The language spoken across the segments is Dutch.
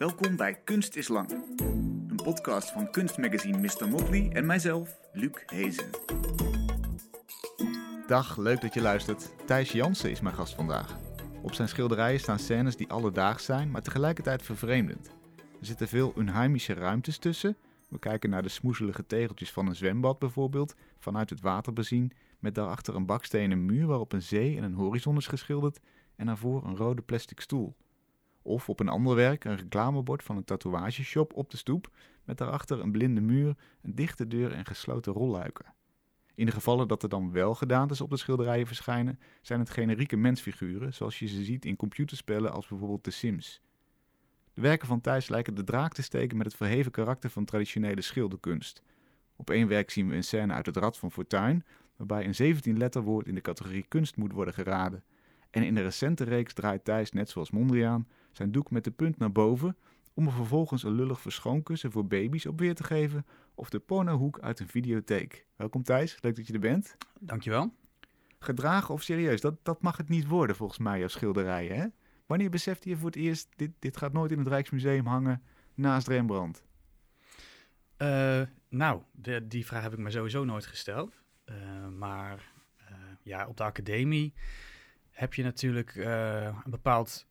Welkom bij Kunst is Lang. Een podcast van kunstmagazine Mr. Motley en mijzelf, Luc Hezen. Dag, leuk dat je luistert. Thijs Jansen is mijn gast vandaag. Op zijn schilderijen staan scènes die alledaags zijn, maar tegelijkertijd vervreemdend. Er zitten veel unheimische ruimtes tussen. We kijken naar de smoezelige tegeltjes van een zwembad bijvoorbeeld, vanuit het water bezien, met daarachter een bakstenen muur waarop een zee en een horizon is geschilderd en daarvoor een rode plastic stoel. Of op een ander werk een reclamebord van een tatoeageshop op de stoep, met daarachter een blinde muur, een dichte deur en gesloten rolluiken. In de gevallen dat er dan wel gedaantes op de schilderijen verschijnen, zijn het generieke mensfiguren, zoals je ze ziet in computerspellen als bijvoorbeeld The Sims. De werken van Thijs lijken de draak te steken met het verheven karakter van traditionele schilderkunst. Op één werk zien we een scène uit het Rad van Fortuin, waarbij een 17-letterwoord in de categorie kunst moet worden geraden. En in de recente reeks draait Thijs, net zoals Mondriaan, zijn doek met de punt naar boven om er vervolgens een lullig verschoonkussen voor baby's op weer te geven of de pornohoek uit een videotheek. Welkom Thijs, leuk dat je er bent. Dankjewel. Gedragen of serieus, dat, dat mag het niet worden volgens mij, jouw schilderijen. Hè? Wanneer besefte je voor het eerst, dit, dit gaat nooit in het Rijksmuseum hangen naast Rembrandt? Uh, nou, de, die vraag heb ik me sowieso nooit gesteld. Uh, maar uh, ja, op de academie heb je natuurlijk een bepaald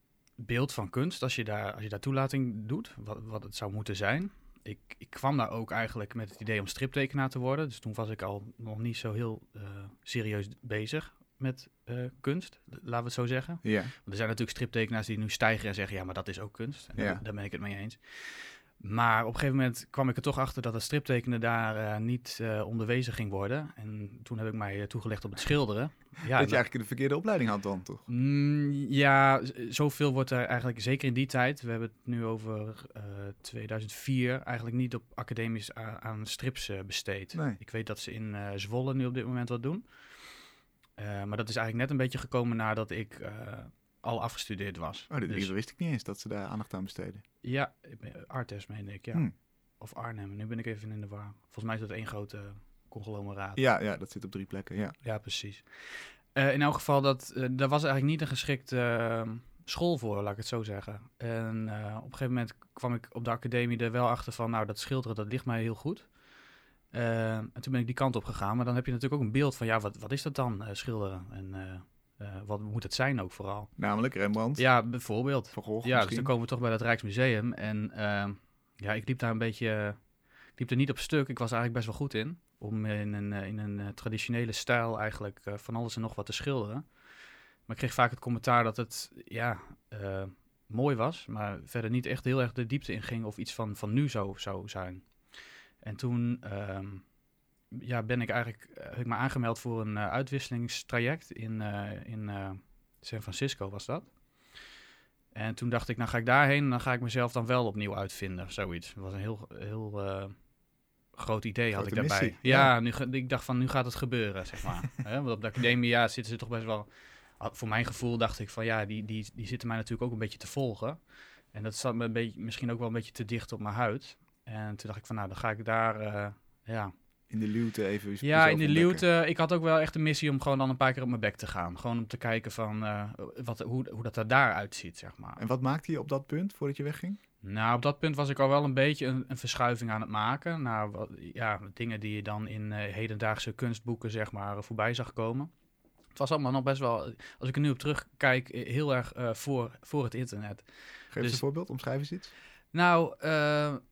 beeld van kunst als je daar, als je daar toelating doet, wat, wat het zou moeten zijn. Ik, ik kwam daar ook eigenlijk met het idee om striptekenaar te worden. Dus toen was ik al nog niet zo heel serieus bezig met uh, kunst, laten we het zo zeggen. Ja. Want er zijn natuurlijk striptekenaars die nu stijgen en zeggen, ja, maar dat is ook kunst. En Ja. daar, daar ben ik het mee eens. Maar op een gegeven moment kwam ik er toch achter dat het striptekenen daar eh, niet eh, onderwezen ging worden. En toen heb ik mij eh, toegelegd op het schilderen. Ja, dat je en eigenlijk de verkeerde opleiding had dan, toch? Mm, ja, zoveel wordt er eigenlijk, zeker in die tijd, we hebben het nu over eh, 2004, eigenlijk niet op academisch aan strips besteed. Nee. Ik weet dat ze in Zwolle nu op dit moment wat doen. Maar dat is eigenlijk net een beetje gekomen nadat ik al afgestudeerd was. Oh, dit Dus- wist ik niet eens, dat ze daar aandacht aan besteden. ja, Artes meende ik, ja. Hm. Of Arnhem, nu ben ik even in de war. Volgens mij is dat één grote conglomeraat. Ja, ja, dat zit op drie plekken, ja. Ja, precies. Eh, in elk geval, dat, daar was eigenlijk niet een geschikte eh, school voor, laat ik het zo zeggen. En eh, op een gegeven moment kwam ik op de academie er wel achter van, nou, dat schilderen, dat ligt mij heel goed. En toen ben ik die kant op gegaan. Maar dan heb je natuurlijk ook een beeld van, ja, wat, wat is dat dan, schilderen? En eh, wat moet het zijn ook vooral? Namelijk Rembrandt, Ja, bijvoorbeeld. Van Gogh Ja, dus dan komen we toch bij het Rijksmuseum. En ehm, ja, ik liep daar een beetje... Ik liep er niet op stuk. Ik was eigenlijk best wel goed in. Om in een, eh, in een eh, traditionele stijl eigenlijk van alles en nog wat te schilderen. Maar ik kreeg vaak het commentaar dat het, ja, mooi was. Maar verder niet echt heel erg de diepte in ging of iets van, van nu zou, zou zijn. En toen ehm, ja, ben ik eigenlijk eh, heb ik me aangemeld voor een eh, uitwisselingstraject in, eh, in San Francisco was dat. En toen dacht ik, nou ga ik daarheen en dan ga ik mezelf dan wel opnieuw uitvinden, of zoiets. Dat was een heel, heel groot idee had ik daarbij. missie, ja, ja. Nu, ik dacht van, nu gaat het gebeuren, zeg maar. Hè, want op de academie ja, zitten ze toch best wel... ah, Voor mijn gevoel dacht ik van, ja, die, die, die zitten mij natuurlijk ook een beetje te volgen. En dat zat me een beetje, misschien ook wel een beetje te dicht op mijn huid. En toen dacht ik van, nou, dan ga ik daar, eh, ja, In de luwte even ja, in de luwte. Ik had ook wel echt een missie om gewoon dan een paar keer op mijn bek te gaan. Gewoon om te kijken van eh, wat, hoe, hoe dat er daaruit ziet, zeg maar. En wat maakte je op dat punt, voordat je wegging? Nou, op dat punt was ik al wel een beetje een, een verschuiving aan het maken. Naar wat, ja, dingen die je dan in eh, hedendaagse kunstboeken, zeg maar, voorbij zag komen. Het was allemaal nog best wel, als ik er nu op terugkijk, eh, heel erg voor, voor het internet. Geef eens Dus- een voorbeeld, omschrijf eens iets. Nou,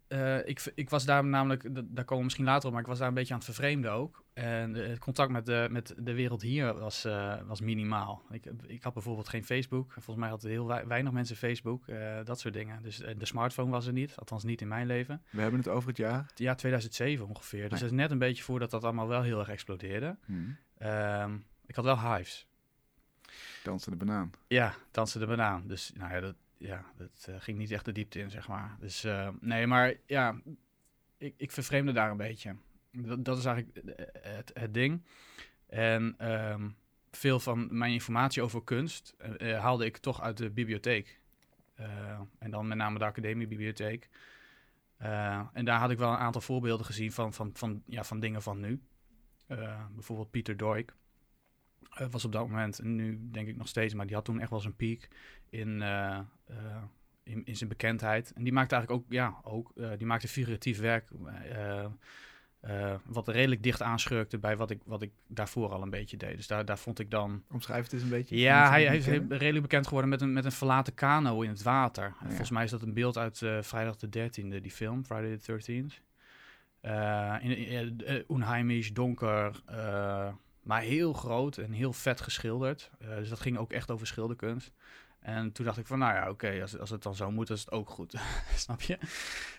eh, ik, ik was daar namelijk, daar komen we misschien later op, maar ik was daar een beetje aan het vervreemden ook. En eh, het contact met de, met de wereld hier was, eh, was minimaal. Ik, ik had bijvoorbeeld geen Facebook. Volgens mij hadden heel wei- weinig mensen Facebook, dat soort dingen. Dus de smartphone was er niet, althans niet in mijn leven. We hebben het over het jaar. Ja, 2007 ongeveer. Dus Nee. dat is net een beetje voordat dat allemaal wel heel erg explodeerde. Hm. Ehm, ik had wel hives. Dansen de banaan. Ja, dansen de banaan. Dus nou ja, dat, ja, dat eh, ging niet echt de diepte in, zeg maar. Dus eh, nee, maar ja, ik, ik vervreemde daar een beetje. Dat, dat is eigenlijk eh, het, het ding. En ehm, veel van mijn informatie over kunst haalde ik toch uit de bibliotheek. En dan met name de academiebibliotheek. Eh, en daar had ik wel een aantal voorbeelden gezien van, van, van, ja, van dingen van nu. Bijvoorbeeld Pieter Doik. Was op dat moment, en nu denk ik nog steeds, maar die had toen echt wel zijn piek in, eh, eh, in, in zijn bekendheid. En die maakte eigenlijk ook, ja, ook, eh, die maakte figuratief werk. wat redelijk dicht aanschurkte bij wat ik, wat ik daarvoor al een beetje deed. Dus daar, daar vond ik dan Omschrijf het eens een beetje. ja, hij, hij is redelijk bekend geworden met een, met een verlaten kano in het water. Ja. Volgens mij is dat een beeld uit vrijdag de 13e, die film, Friday the 13th. Eh in, in, onheimisch, donker, maar heel groot en heel vet geschilderd. Dus dat ging ook echt over schilderkunst. En toen dacht ik van, nou ja, oké, als, als het dan zo moet, is het ook goed. Snap je?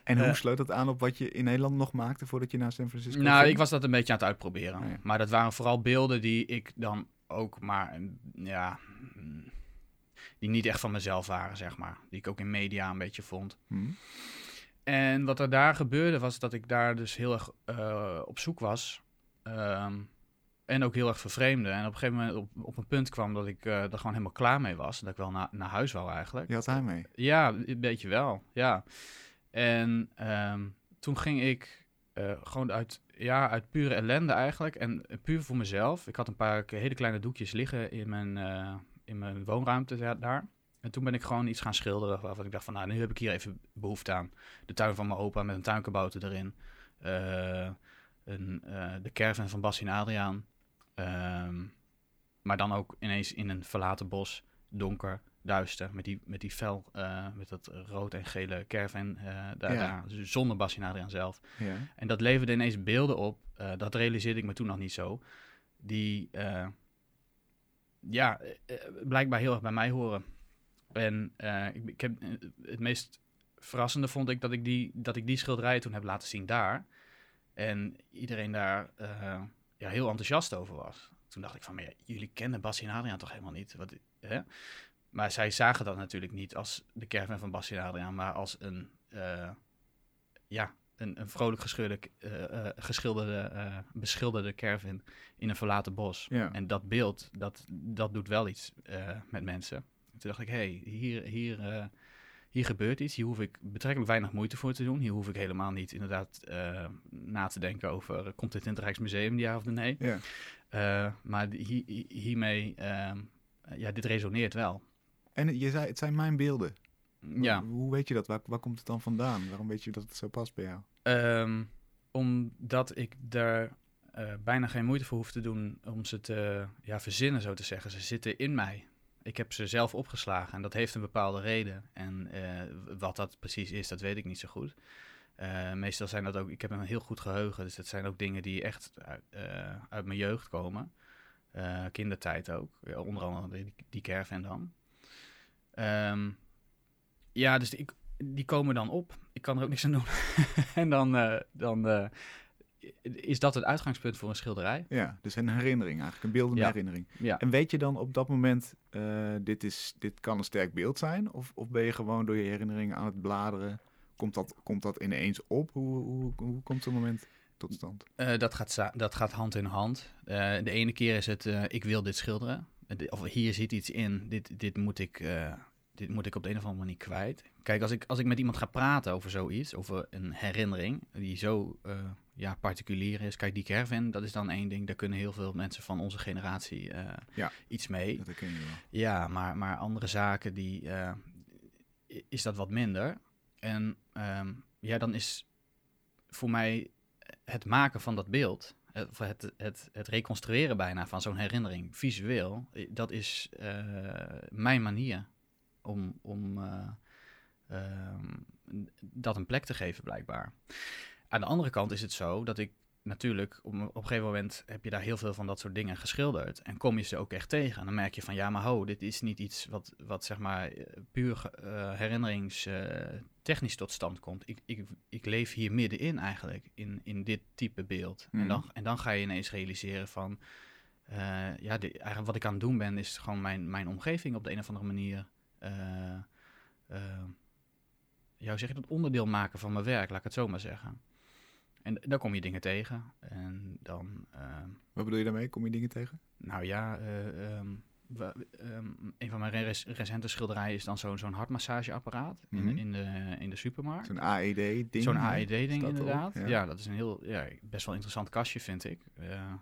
En hoe eh, sloot dat aan op wat je in Nederland nog maakte voordat je naar San Francisco Nou, ging? ik was dat een beetje aan het uitproberen. Oh ja. Maar dat waren vooral beelden die ik dan ook maar, mm, ja, mm, die niet echt van mezelf waren, zeg maar. Die ik ook in media een beetje vond. Hm. En wat er daar gebeurde was dat ik daar dus heel erg eh, op zoek was. Ehm, en ook heel erg vervreemde. En op een gegeven moment op, op een punt kwam dat ik eh, er gewoon helemaal klaar mee was. Dat ik wel na, naar huis wou eigenlijk. Je had hij mee. Ja, een beetje wel, ja. En ehm, toen ging ik eh, gewoon uit, ja, uit pure ellende eigenlijk. En puur voor mezelf. Ik had een paar hele kleine doekjes liggen in mijn, eh, in mijn woonruimte da- daar. En toen ben ik gewoon iets gaan schilderen waarvan ik dacht van, nou, nu heb ik hier even behoefte aan. De tuin van mijn opa met een tuinkabouter erin. Een, de caravan van Bassie en Adriaan. Ehm, maar dan ook ineens in een verlaten bos, donker, duister, met die, met die fel, eh, met dat rood en gele caravan eh, daar, Ja. daar, zonder en zelf. Ja. En dat leverde ineens beelden op, eh, dat realiseerde ik me toen nog niet zo, die ja, blijkbaar heel erg bij mij horen. En ik, ik heb, het meest verrassende vond ik dat ik, die, dat ik die schilderijen toen heb laten zien daar. En iedereen daar ja, heel enthousiast over was. Toen dacht ik van, maar ja, jullie kennen Bassie en Adriaan toch helemaal niet? Wat, hè? Maar zij zagen dat natuurlijk niet als de caravan van Bassie en Adriaan, maar als een, eh, ja, een, een vrolijk gescheurde, eh, eh, geschilderde, eh, beschilderde caravan in een verlaten bos. Ja. En dat beeld, dat, dat doet wel iets met mensen. Toen dacht ik, hé, hey, hier, hier, hier gebeurt iets. Hier hoef ik betrekkelijk weinig moeite voor te doen. Hier hoef ik helemaal niet inderdaad eh, na te denken over... eh, komt dit in het Rijksmuseum, ja of nee? Ja. Eh, maar die- hi- hi- hiermee, ehm, ja, dit resoneert wel. En je zei, het zijn mijn beelden. Ja, Hoe, hoe weet je dat? Waar, waar komt het dan vandaan? Waarom weet je dat het zo past bij jou? Ehm, omdat ik daar bijna geen moeite voor hoef te doen om ze te ja, verzinnen, zo te zeggen. Ze zitten in mij. Ik heb ze zelf opgeslagen en dat heeft een bepaalde reden. En eh, wat dat precies is, dat weet ik niet zo goed. Eh, meestal zijn dat ook, ik heb een heel goed geheugen, dus dat zijn ook dingen die echt uit, eh, uit mijn jeugd komen. Kindertijd ook, onder andere die, die caravan dan. Ehm, ja, dus die komen dan op. Ik kan er ook niks aan doen. en dan, dan is dat het uitgangspunt voor een schilderij. Ja, dus een herinnering eigenlijk. Een beeldende Ja. herinnering. Ja. En weet je dan op dat moment, eh, dit, is, dit kan een sterk beeld zijn? Of, of ben je gewoon door je herinneringen aan het bladeren? Komt dat, komt dat ineens op? Hoe, hoe, hoe komt zo'n moment tot stand? Eh, dat, gaat dat gaat hand in hand. Eh, de ene keer is het, ik wil dit schilderen. Of hier zit iets in, dit, dit, moet ik, dit moet ik op de een of andere manier kwijt. Kijk, als ik, als ik met iemand ga praten over zoiets, over een herinnering, die zo ja, particulier is. Kijk, die caravan, dat is dan één ding. Daar kunnen heel veel mensen van onze generatie eh, Ja. iets mee. Dat je wel. Ja, maar, maar andere zaken, die, eh, is dat wat minder. En ehm, ja, dan is voor mij het maken van dat beeld, het, of het, het, het reconstrueren bijna van zo'n herinnering, visueel, dat is eh, mijn manier om, om eh, ehm, dat een plek te geven, blijkbaar. Aan de andere kant is het zo dat ik natuurlijk, op, een- op een gegeven moment heb je daar heel veel van dat soort dingen geschilderd. En kom je ze ook echt tegen. En dan merk je van, ja, maar ho, dit is niet iets wat, wat zeg maar eh, puur eh, herinneringstechnisch tot stand komt. Ik, ik, ik leef hier middenin eigenlijk, in, in dit type beeld. Mhm. En, dan, en dan ga je ineens realiseren van, eh, ja, eigenlijk wat ik aan het doen ben, is gewoon mijn, mijn omgeving op de een of andere manier... eh, eh, ja, hoe zeg je dat, onderdeel maken van mijn werk, laat ik het zo maar zeggen. En dan kom je dingen tegen. En dan, ehm, Wat bedoel je daarmee? Kom je dingen tegen? nou ja, eh, ehm, we- ehm, een van mijn res- recente schilderijen is dan zo'n zo'n hartmassageapparaat Mhm. in, in, de, in de supermarkt. Zo'n AED-ding? Zo'n AED-ding inderdaad. ja. Ja. dat is een heel, ja, best wel interessant kastje vind ik. Eh,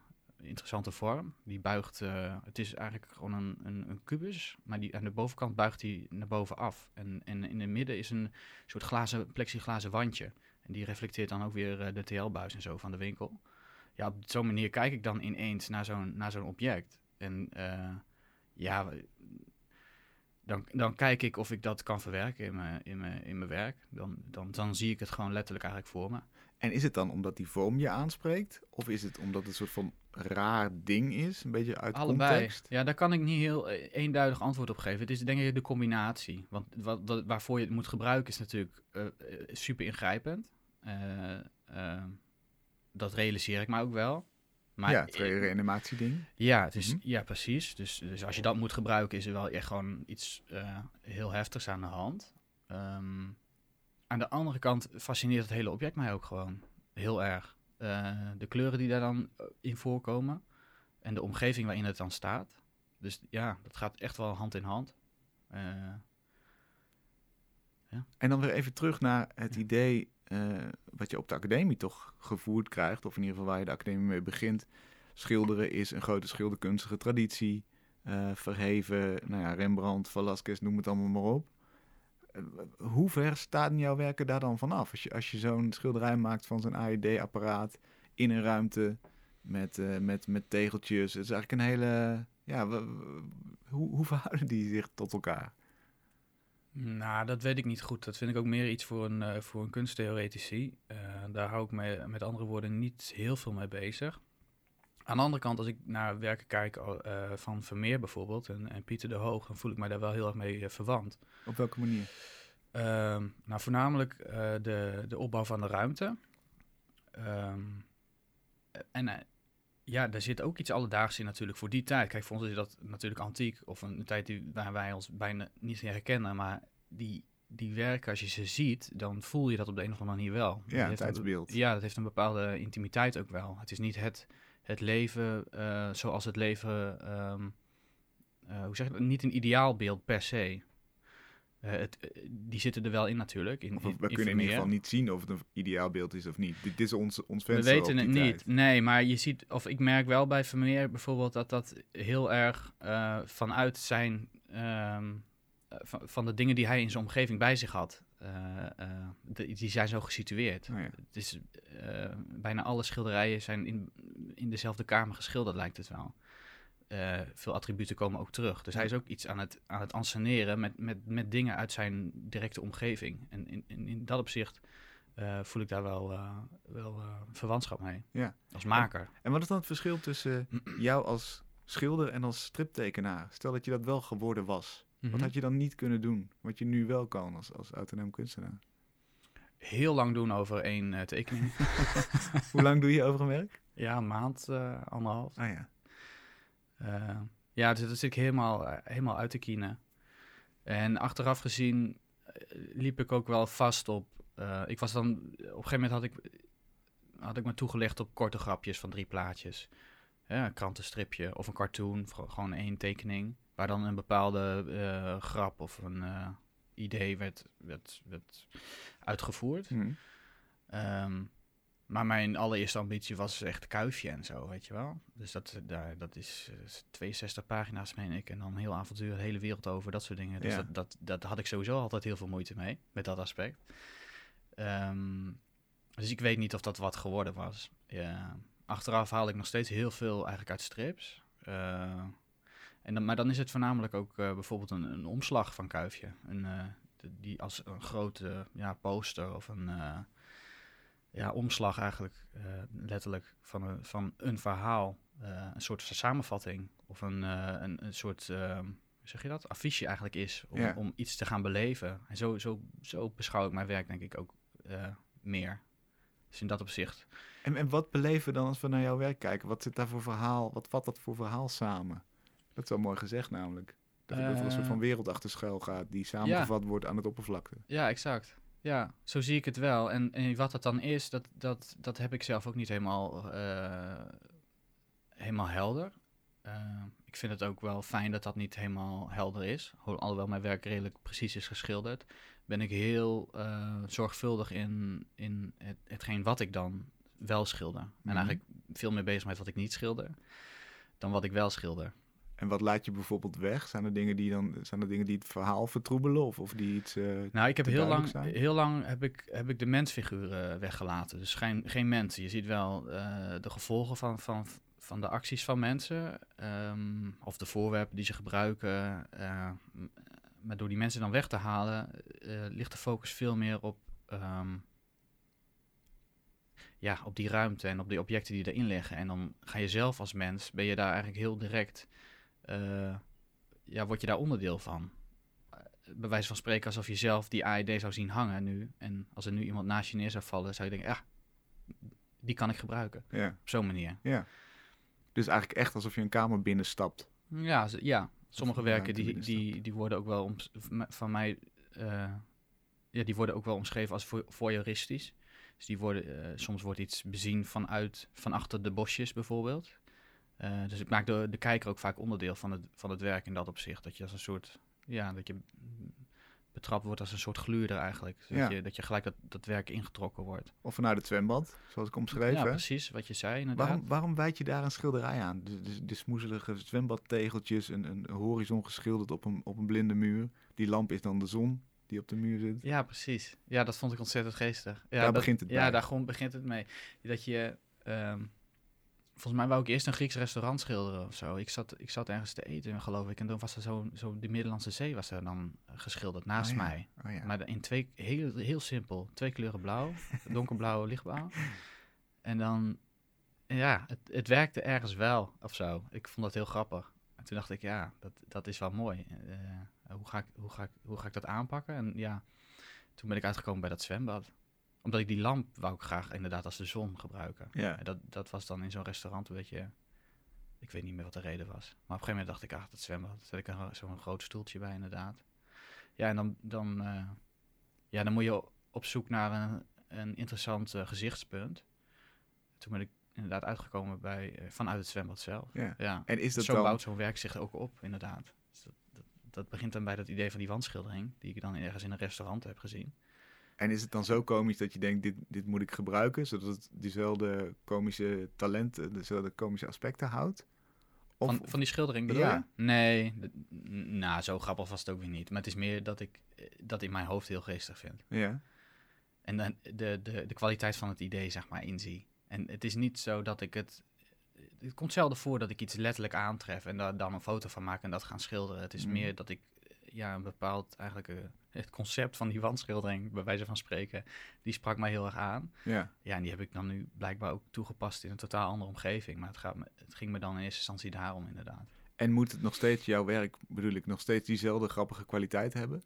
interessante vorm. Die buigt, eh, het is eigenlijk gewoon een, een, een kubus, maar die, aan de bovenkant buigt hij naar boven af. En, en in het midden is een soort glazen, plexiglazen wandje. En die reflecteert dan ook weer eh, de TL-buis en zo van de winkel. Ja, op zo'n manier kijk ik dan ineens naar zo'n, naar zo'n object. En eh, ja, dan, dan kijk ik of ik dat kan verwerken in mijn, in mijn, in mijn werk. Dan, dan, dan zie ik het gewoon letterlijk eigenlijk voor me. En is het dan omdat die vorm je aanspreekt? Of is het omdat het een soort van raar ding is? Een beetje uit Allebei. context? Ja, daar kan ik niet heel eh, eenduidig antwoord op geven. Het is denk ik de combinatie. Want wat, wat, waarvoor je het moet gebruiken is natuurlijk super ingrijpend. Eh, eh, dat realiseer ik me ook wel. Maar ja, het reanimatie ding. Ja, het is, Mhm. ja precies. Dus, dus als je dat moet gebruiken, is er wel echt gewoon iets eh, heel heftigs aan de hand. Ehm, aan de andere kant fascineert het hele object mij ook gewoon heel erg. De kleuren die daar dan in voorkomen en de omgeving waarin het dan staat. Dus ja, dat gaat echt wel hand in hand. Eh, En dan weer even terug naar het idee wat je op de academie toch gevoerd krijgt, of in ieder geval waar je de academie mee begint. Schilderen is een grote schilderkunstige traditie, eh, verheven, nou ja, Rembrandt, Velasquez, noem het allemaal maar op. Eh, hoe ver staan jouw werken daar dan vanaf? Als je, als je zo'n schilderij maakt van zo'n AED-apparaat in een ruimte met, eh, met, met tegeltjes, het is eigenlijk een hele... Ja, hoe, hoe verhouden die zich tot elkaar? Nou, dat weet ik niet goed. Dat vind ik ook meer iets voor een, eh, voor een kunsttheoretici. Eh, daar hou ik me met andere woorden niet heel veel mee bezig. Aan de andere kant, als ik naar werken kijk eh, van Vermeer bijvoorbeeld en, en Pieter de Hoog, dan voel ik mij daar wel heel erg mee verwant. Op welke manier? Ehm, nou, voornamelijk de, de opbouw van de ruimte. Ehm, en ja, daar zit ook iets alledaags in natuurlijk voor die tijd. Kijk, voor ons is dat natuurlijk antiek of een, tijd die, waar wij ons bijna niet herkennen. Maar die, die werken, als je ze ziet, dan voel je dat op de een of andere manier wel. Dat Ja, een tijdsbeeld. ja, dat heeft een bepaalde intimiteit ook wel. Het is niet het, het leven eh, zoals het leven, ehm, eh, hoe zeg je dat, niet een ideaalbeeld per se. Eh, het, eh, die zitten er wel in natuurlijk. In, Of in, we kunnen in ieder geval niet zien of het een ideaal beeld is of niet. Dit is ons, ons We venster weten op het niet. Nee, maar je ziet, of ik merk wel bij Vermeer bijvoorbeeld dat dat heel erg eh, vanuit zijn, ehm, eh, van, van de dingen die hij in zijn omgeving bij zich had, de- die zijn zo gesitueerd. Ja. Het is, bijna alle schilderijen zijn in, in dezelfde kamer geschilderd, lijkt het wel. Eh, veel attributen komen ook terug. Dus hij is ook iets aan het, aan het anseneren met, met, met dingen uit zijn directe omgeving. En in, in, in dat opzicht eh, voel ik daar wel, eh, wel verwantschap mee. Ja. Als maker. En wat is dan het verschil tussen jou als schilder en als striptekenaar? Stel dat je dat wel geworden was. Mhm. Wat had je dan niet kunnen doen? Wat je nu wel kan als, als autonoom kunstenaar. Heel lang doen over één tekening. Hoe lang doe je over een werk? ja, een maand, anderhalf. Ah ja. Eh, ja, dus dat zit ik helemaal, eh, helemaal uit te kienen. En achteraf gezien eh, liep ik ook wel vast op. ik was dan, op een gegeven moment had ik, had ik me toegelegd op korte grapjes van drie plaatjes. Ja, een krantenstripje of een cartoon, gewoon één tekening. Waar dan een bepaalde grap of een idee werd, werd, werd uitgevoerd. Ehm, maar mijn allereerste ambitie was echt kuifje en zo, weet je wel. Dus dat, daar, dat is eh, 62 pagina's, meen ik. En dan een heel avontuur, de hele wereld over, dat soort dingen. Dus Ja. dat, dat, dat had ik sowieso altijd heel veel moeite mee, met dat aspect. Ehm, dus ik weet niet of dat wat geworden was. Ja. Achteraf haal ik nog steeds heel veel eigenlijk uit strips. Eh, en dan, maar dan is het voornamelijk ook eh, bijvoorbeeld een, een omslag van Kuifje. Een, eh, die als een grote ja, poster of een eh, ja, omslag eigenlijk eh, letterlijk van een, van een verhaal. eh, een soort samenvatting of een, eh, een, een soort, zeg je dat, affiche eigenlijk is om, Ja. om iets te gaan beleven. En zo, zo, zo beschouw ik mijn werk denk ik ook meer. Dus in dat opzicht. En, en wat beleven we dan als we naar jouw werk kijken? Wat zit daar voor verhaal? Wat vat dat voor verhaal samen? Dat is wel mooi gezegd namelijk. Dat, er een soort van wereld achter schuil gaat die samengevat wordt aan het oppervlakte. Ja, exact. Ja, zo zie ik het wel. En, en wat dat dan is, dat, dat, dat heb ik zelf ook niet helemaal, eh, helemaal helder. Eh, ik vind het ook wel fijn dat dat niet helemaal helder is. Ho- Alhoewel mijn werk redelijk precies is geschilderd, ben ik heel eh, zorgvuldig in, in het, hetgeen wat ik dan wel schilder. Mhm. En eigenlijk veel meer bezig met wat ik niet schilder dan wat ik wel schilder. En wat laat je bijvoorbeeld weg? Zijn er dingen die, dan, zijn er dingen die het verhaal vertroebelen? Of, of die iets... eh, Nou, ik heb heel lang, zijn? heel lang heb ik, heb ik de mensfiguren weggelaten. Dus geen, geen mensen. Je ziet wel eh, de gevolgen van, van, van de acties van mensen. ehm, of de voorwerpen die ze gebruiken. eh, maar door die mensen dan weg te halen, eh, ligt de focus veel meer op, ehm, ja, op die ruimte en op die objecten die erin liggen. En dan ga je zelf als mens, ben je daar eigenlijk heel direct, eh, ja, word je daar onderdeel van bij wijze van spreken alsof je zelf die AED zou zien hangen nu. En als er nu iemand naast je neer zou vallen, zou je denken, ja, die kan ik gebruiken. ja, Op zo'n manier. ja. Dus eigenlijk echt alsof je een kamer binnenstapt. Ja, ja. sommige werken die, die, die worden ook wel v- van mij, eh, ja, die worden ook wel omschreven als vo- voyeuristisch. Dus die worden, eh, soms wordt iets bezien vanuit, van achter de bosjes bijvoorbeeld. Eh, dus ik maak de, de kijker ook vaak onderdeel van het, van het werk in dat opzicht. Dat je als een soort, ja, dat je betrapt wordt als een soort gluurder eigenlijk. Dus Ja. dat, je, dat je gelijk dat, dat werk ingetrokken wordt. Of vanuit het zwembad, zoals ik omschreven. ja, hè? precies, wat je zei inderdaad. Waarom, waarom wijd je daar een schilderij aan? De, de, de smoezelige zwembadtegeltjes, een, een horizon geschilderd op een, op een blinde muur. Die lamp is dan de zon die op de muur zit. Ja, precies. Ja, dat vond ik ontzettend geestig. Ja, Daar dat- begint het Ja, bij. daar begint het mee. Dat je... ehm, volgens mij wou ik eerst een Grieks restaurant schilderen of zo. Ik zat, ik zat ergens te eten, geloof ik. En dan was er zo, zo de Middellandse Zee was er dan eh, geschilderd naast Oh ja, mij. Oh ja. Maar in twee, heel, heel simpel. Twee kleuren blauw. donkerblauw, lichtblauw. En dan... Ja, het, het werkte ergens wel of zo. Ik vond dat heel grappig. En toen dacht ik, ja, dat, dat is wel mooi. Eh, hoe, ga ik, hoe, ga ik, hoe ga ik dat aanpakken? En ja, toen ben ik uitgekomen bij dat zwembad. Omdat ik die lamp wou ik graag inderdaad als de zon gebruiken. ja. En dat, dat was dan in zo'n restaurant een beetje... Ik weet niet meer wat de reden was. Maar op een gegeven moment dacht ik, ach, dat zwembad. Zet ik een, zo'n groot stoeltje bij inderdaad. Ja, en dan, dan, eh, ja, dan moet je op zoek naar een, een interessant eh, gezichtspunt. Toen ben ik inderdaad uitgekomen bij, eh, vanuit het zwembad zelf. ja. Ja, En is dat zo dan... bouwt zo'n werk zich ook op, inderdaad. Dus dat, dat, dat begint dan bij dat idee van die wandschildering, die ik dan ergens in een restaurant heb gezien. En is het dan zo komisch dat je denkt, dit, dit moet ik gebruiken, zodat het diezelfde komische talenten, dezelfde komische aspecten houdt? Of, Van, van die schildering bedoel Ja. je? Nee, nou, zo grappig was het ook weer niet. Maar het is meer dat ik eh, dat in mijn hoofd heel geestig vind. ja, En dan de, de, de kwaliteit van het idee, zeg maar, inzie. En het is niet zo dat ik het... Het komt zelden voor dat ik iets letterlijk aantref en daar dan een foto van maak en dat gaan schilderen. Het is Mhm. meer dat ik eh, ja, een bepaald, eigenlijk eh, het concept van die wandschildering, bij wijze van spreken, die sprak mij heel erg aan. ja. Ja, en die heb ik dan nu blijkbaar ook toegepast in een totaal andere omgeving. Maar het, gaat me, het ging me dan in eerste instantie daarom inderdaad. En moet het nog steeds, jouw werk bedoel ik, nog steeds diezelfde grappige kwaliteit hebben?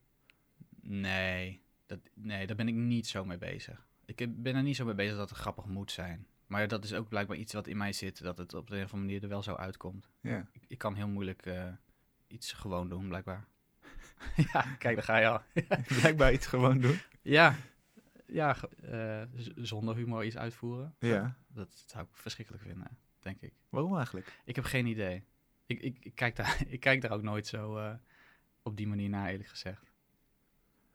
Nee, dat, nee, daar ben ik niet zo mee bezig. Ik ben er niet zo mee bezig dat het grappig moet zijn. Maar dat is ook blijkbaar iets wat in mij zit, dat het op de een of andere manier er wel zo uitkomt. Ja. Ik, ik kan heel moeilijk eh, iets gewoon doen, blijkbaar. ja, kijk, daar ga je al. Blijkbaar iets gewoon doen. ja, ja eh, zonder humor iets uitvoeren. Ja. Dat zou ik verschrikkelijk vinden, denk ik. Waarom eigenlijk? Ik heb geen idee. Ik, ik, ik, kijk, daar, ik kijk daar ook nooit zo eh, op die manier naar, eerlijk gezegd.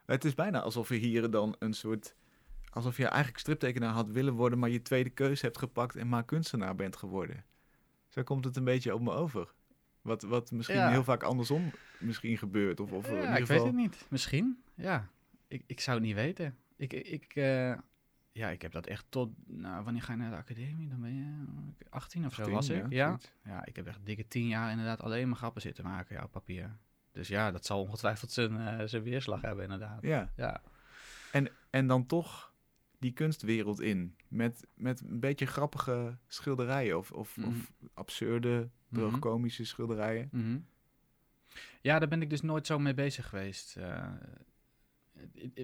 Het is bijna alsof je hier dan een soort... Alsof je eigenlijk striptekenaar had willen worden, maar je tweede keuze hebt gepakt en maar kunstenaar bent geworden. Zo komt het een beetje op me over. Wat, wat misschien Ja. heel vaak andersom misschien gebeurt. Of, of in ja, ieder ik geval... weet het niet. Misschien, ja. Ik, ik zou het niet weten. Ik, ik, eh, ja, ik heb dat echt tot... Nou, wanneer ga je naar de academie? Dan ben je eh, 18 of zo 18, was ik. Ja, ja. ik heb echt dikke tien jaar inderdaad alleen maar grappen zitten maken ja, op papier. Dus ja, dat zal ongetwijfeld zijn, eh, zijn weerslag hebben inderdaad. Ja. Ja. En, en dan toch die kunstwereld in. Met, met een beetje grappige schilderijen. Of, of, Mhm. of absurde, Mhm. droogkomische schilderijen. Mhm. Ja, daar ben ik dus nooit zo mee bezig geweest. Eh,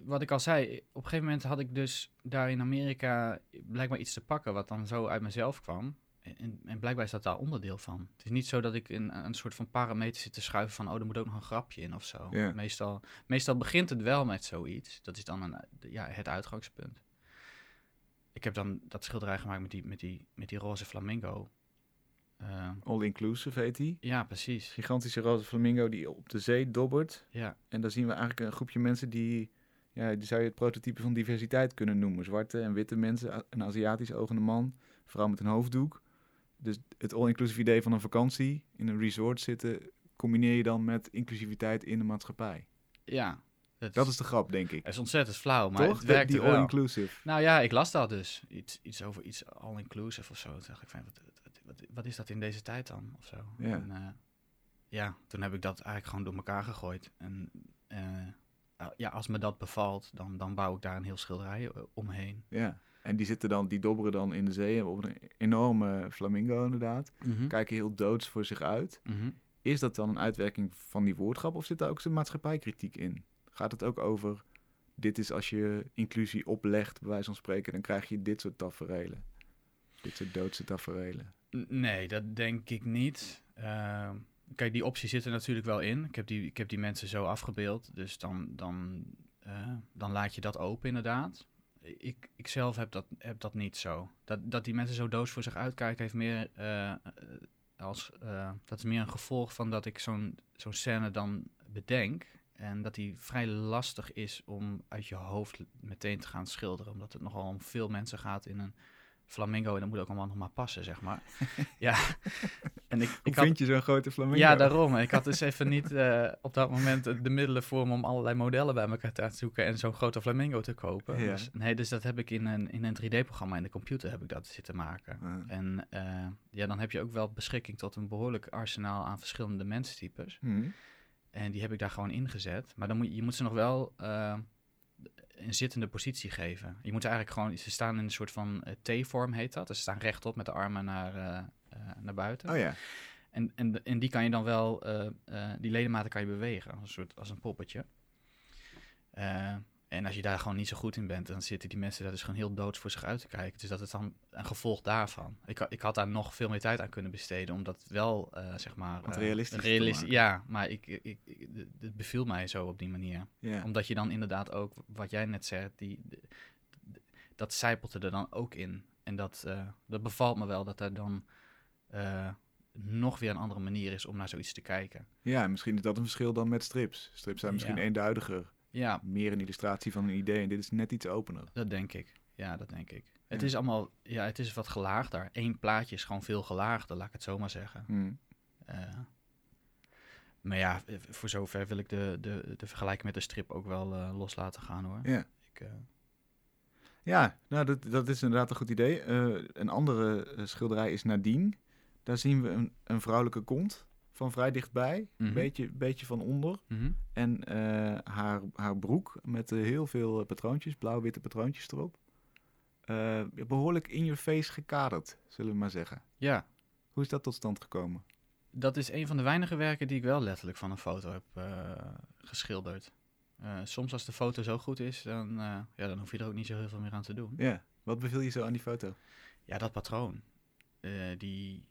wat ik al zei, op een gegeven moment had ik dus daar in Amerika blijkbaar iets te pakken wat dan zo uit mezelf kwam. En, en, blijkbaar is dat daar onderdeel van. Het is niet zo dat ik een, een soort van parameter zit te schuiven van, oh, er moet ook nog een grapje in of zo. Meestal, meestal begint het wel met zoiets. Dat is dan een, ja, het uitgangspunt. Ik heb dan dat schilderij gemaakt met die, met die, met die roze flamingo. Eh, All inclusive heet die. ja, precies. Gigantische roze flamingo die op de zee dobbert. Ja, En dan zien we eigenlijk een groepje mensen die ja, die zou je het prototype van diversiteit kunnen noemen. Zwarte en witte mensen, een Aziatisch ogende man, vrouw met een hoofddoek. Dus het all-inclusive idee van een vakantie in een resort zitten, combineer je dan met inclusiviteit in de maatschappij. Ja. Het Dat is de grap, denk ik. het is ontzettend flauw, maar Toch? het werkt die all-inclusive. Nou ja, ik las dat dus. Iets, iets over iets all-inclusive of zo. Toen dacht ik van, wat, wat, is dat in deze tijd dan? Of zo. Ja. En, eh, ja, toen heb ik dat eigenlijk gewoon door elkaar gegooid. En eh, uh, ja, als me dat bevalt, dan, dan bouw ik daar een heel schilderij eh, omheen. Ja. En die zitten dan, die dobberen dan in de zee op een enorme flamingo inderdaad. Mhm. Kijken heel doods voor zich uit. Mhm. Is dat dan een uitwerking van die woordgrap of zit daar ook zijn maatschappijkritiek in? Gaat het ook over, dit is als je inclusie oplegt, bij wijze van spreken, dan krijg je dit soort taferelen. Dit soort doodse taferelen. N- Nee, dat denk ik niet. Ehm, kijk, die optie zit er natuurlijk wel in. Ik heb die, ik heb die mensen zo afgebeeld. Dus dan, dan, eh, dan laat je dat open, inderdaad. Ik, ik zelf heb dat, heb dat niet zo. Dat, dat die mensen zo doos voor zich uitkijken, heeft meer eh, eh, als. dat is meer een gevolg van dat ik zo'n zo'n scène dan bedenk. En dat die vrij lastig is om uit je hoofd meteen te gaan schilderen. Omdat het nogal om veel mensen gaat in een flamingo. En dat moet ook allemaal nog maar passen, zeg maar. ja. En ik, Hoe ik had, vind je zo'n grote flamingo? ja, daarom. Ik had dus even niet eh, op dat moment de middelen voor me om allerlei modellen bij elkaar te zoeken en zo'n grote flamingo te kopen. Ja. Dus, nee, dus dat heb ik in een, in een 3D-programma in de computer heb ik dat zitten maken. En eh, ja, dan heb je ook wel beschikking tot een behoorlijk arsenaal aan verschillende menstypes. Hm. En die heb ik daar gewoon ingezet. Maar dan moet, je moet ze nog wel eh, een zittende positie geven. Je moet eigenlijk gewoon, ze staan in een soort van eh, T-vorm heet dat. Dus ze staan rechtop met de armen naar, eh, naar buiten. Oh ja. En, en, en die kan je dan wel, die ledematen kan je bewegen, als een soort als een poppetje. En als je daar gewoon niet zo goed in bent, dan zitten die mensen daar dus gewoon heel doods voor zich uit te kijken. Dus dat is dan een gevolg daarvan. Ik, ik had daar nog veel meer tijd aan kunnen besteden, om dat wel, eh, zeg maar... Eh, realistisch. Ja, maar ik, ik, het- beviel mij zo op die manier. Omdat je dan inderdaad ook, wat jij net zei, die, de- de- dat zijpelt er dan ook in. En dat, eh, dat bevalt me wel, dat er dan nog weer een andere manier is om naar zoiets te kijken. Ja, misschien is dat een verschil dan met strips. Strips zijn misschien Ja. eenduidiger. Ja, Meer een illustratie van een idee en dit is net iets opener. dat denk ik. Ja, dat denk ik. Het Ja. is allemaal, ja, het is wat gelaagder. Eén plaatje is gewoon veel gelaagder, laat ik het zo maar zeggen. Hm. Eh, maar ja, eh, voor zover wil ik de, de, de vergelijking met de strip ook wel eh, los laten gaan hoor. Ja. Ik, Ja, nou, dat, dat is inderdaad een goed idee. Een andere schilderij is Nadine. Daar zien we een, een vrouwelijke kont van vrij dichtbij. Mhm. Een beetje, beetje van onder. mhm. En eh, haar, haar broek met eh, heel veel eh, patroontjes, blauw-witte patroontjes erop. Eh, behoorlijk in your face gekaderd, zullen we maar zeggen. Ja, Hoe is dat tot stand gekomen? dat is een van de weinige werken die ik wel letterlijk van een foto heb geschilderd. Soms als de foto zo goed is, dan, ja, dan hoef je er ook niet zo heel veel meer aan te doen. Ja, wat beviel je zo aan die foto? Ja, dat patroon. Die,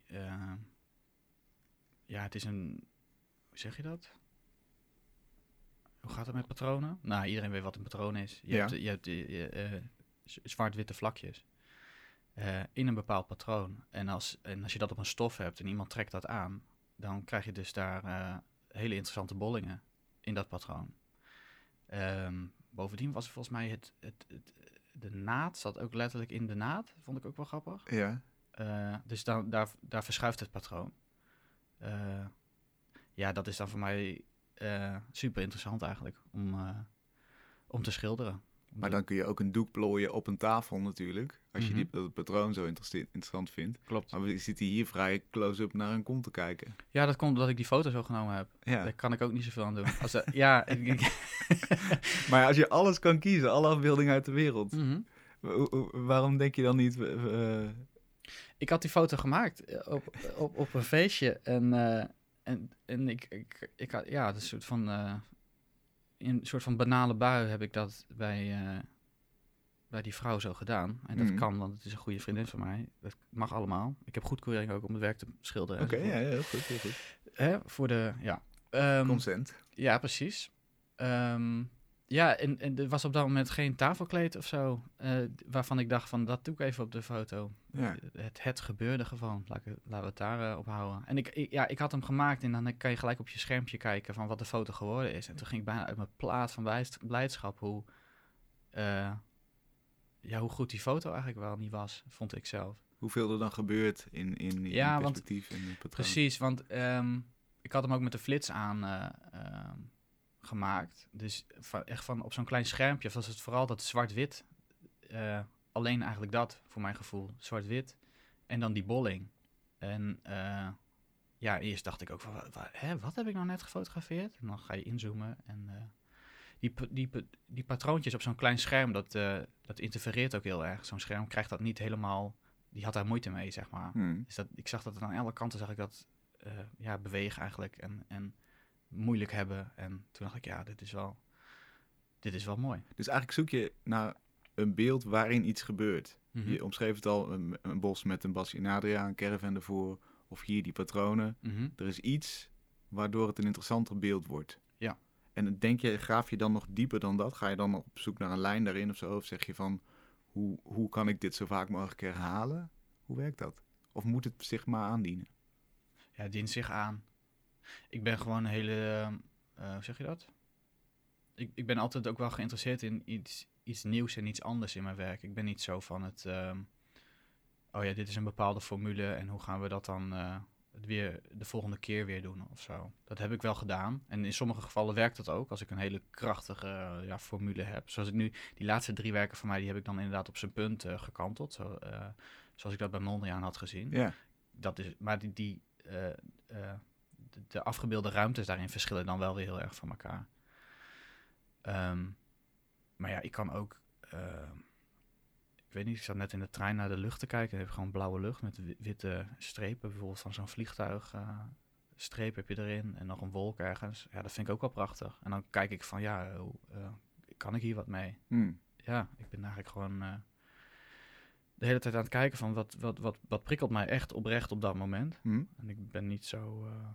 ja, het is een, hoe zeg je dat? Hoe gaat het met patronen? Nou, iedereen weet wat een patroon is. Je Ja. hebt, je hebt eh, zwart-witte vlakjes eh, in een bepaald patroon. En als, en als je dat op een stof hebt en iemand trekt dat aan, dan krijg je dus daar eh, hele interessante bollingen in dat patroon. Ehm, bovendien was volgens mij het, het, het, de naad zat ook letterlijk in de naad. Vond ik ook wel grappig. Ja, dus dan, daar, daar verschuift het patroon. Eh, ja, dat is dan voor mij eh, super interessant eigenlijk om, eh, om te schilderen. maar dan kun je ook een doek plooien op een tafel natuurlijk. Als je Mhm. die, dat patroon zo interessant vindt. Klopt. Maar we zitten hier vrij close-up naar een kont te kijken. Ja, dat komt omdat ik die foto zo genomen heb. Ja. Daar kan ik ook niet zoveel aan doen. Als ja, Maar als je alles kan kiezen, alle afbeeldingen uit de wereld. Mhm. wa- wa- Waarom denk je dan niet... ik had die foto gemaakt eh, op, op, op een feestje. En, eh, en, en ik, ik, ik had, ja, een soort van, eh, in een soort van banale bui heb ik dat bij, eh, bij die vrouw zo gedaan. En dat Mhm. kan, want het is een goede vriendin van mij. Dat mag allemaal. Ik heb goedkeuring ook om het werk te schilderen. Oké, ja, heel goed, heel goed. Hè, voor de, ja. Ehm, Consent. ja, precies. Ehm, ja, en, en er was op dat moment geen tafelkleed of zo, eh, waarvan ik dacht van, dat doe ik even op de foto. Ja. Het, het gebeurde gewoon, Laat ik, het- laten we het daar eh, op houden. En ik, ik- ja, ik had hem gemaakt en dan kan je gelijk op je schermpje kijken van wat de foto geworden is. En toen ging ik bijna uit mijn plaat van blijdschap hoe, eh, ja, hoe goed die foto eigenlijk wel niet was, vond ik zelf. Hoeveel er dan gebeurt in, in, in Ja, want- perspectief en patroon. Precies, want ehm, ik had hem ook met de flits aan eh, ehm, gemaakt. Dus echt van op zo'n klein schermpje was het vooral dat zwart-wit. eh, alleen eigenlijk dat, voor mijn gevoel. Zwart-wit. En dan die bolling. En eh, ja, eerst dacht ik ook van, wa- wa- hè, wat heb ik nou net gefotografeerd? En dan ga je inzoomen en... eh, die, die, die patroontjes op zo'n klein scherm, dat, dat interfereert ook heel erg. Zo'n scherm krijgt dat niet helemaal... Die had daar moeite mee, zeg maar. Hmm. Dus dat, ik zag dat aan alle kanten zag ik dat ja, bewegen eigenlijk en, en moeilijk hebben. En toen dacht ik, ja, dit is wel, dit is wel mooi. Dus eigenlijk zoek je naar een beeld waarin iets gebeurt. Mhm. Je omschreef het al, een, een bos met een Bassie en Adria, een caravan ervoor, of hier die patronen. Mhm. Er is iets waardoor het een interessanter beeld wordt. Ja. En denk je, graaf je dan nog dieper dan dat? Ga je dan op zoek naar een lijn daarin of zo? Of zeg je van, hoe, hoe kan ik dit zo vaak mogelijk herhalen? Hoe werkt dat? Of moet het zich maar aandienen? Ja, het dient zich aan. Ik ben gewoon een hele, eh, hoe zeg je dat? Ik, ik ben altijd ook wel geïnteresseerd in iets, iets nieuws en iets anders in mijn werk. Ik ben niet zo van het, ehm, oh ja, dit is een bepaalde formule en hoe gaan we dat dan eh, het weer de volgende keer weer doen of zo. Dat heb ik wel gedaan. En in sommige gevallen werkt dat ook als ik een hele krachtige eh, ja, formule heb. Zoals ik nu, die laatste drie werken van mij, die heb ik dan inderdaad op zijn punt gekanteld. Zo, zoals ik dat bij Mondriaan had gezien Ja, dat is, maar die, die de, de afgebeelde ruimtes daarin verschillen dan wel weer heel erg van elkaar. Ehm, maar ja, ik kan ook. ehm, ik weet niet, ik zat net in de trein naar de lucht te kijken. Dan heb gewoon blauwe lucht met wi- witte strepen. Bijvoorbeeld van zo'n vliegtuig. eh, streep heb je erin en nog een wolk ergens. Ja, dat vind ik ook wel prachtig. En dan kijk ik van ja, hoe, eh, kan ik hier wat mee? Hmm. ja, ik ben eigenlijk gewoon eh, de hele tijd aan het kijken van wat, wat, wat, wat prikkelt mij echt oprecht op dat moment. Hmm. En ik ben niet zo eh,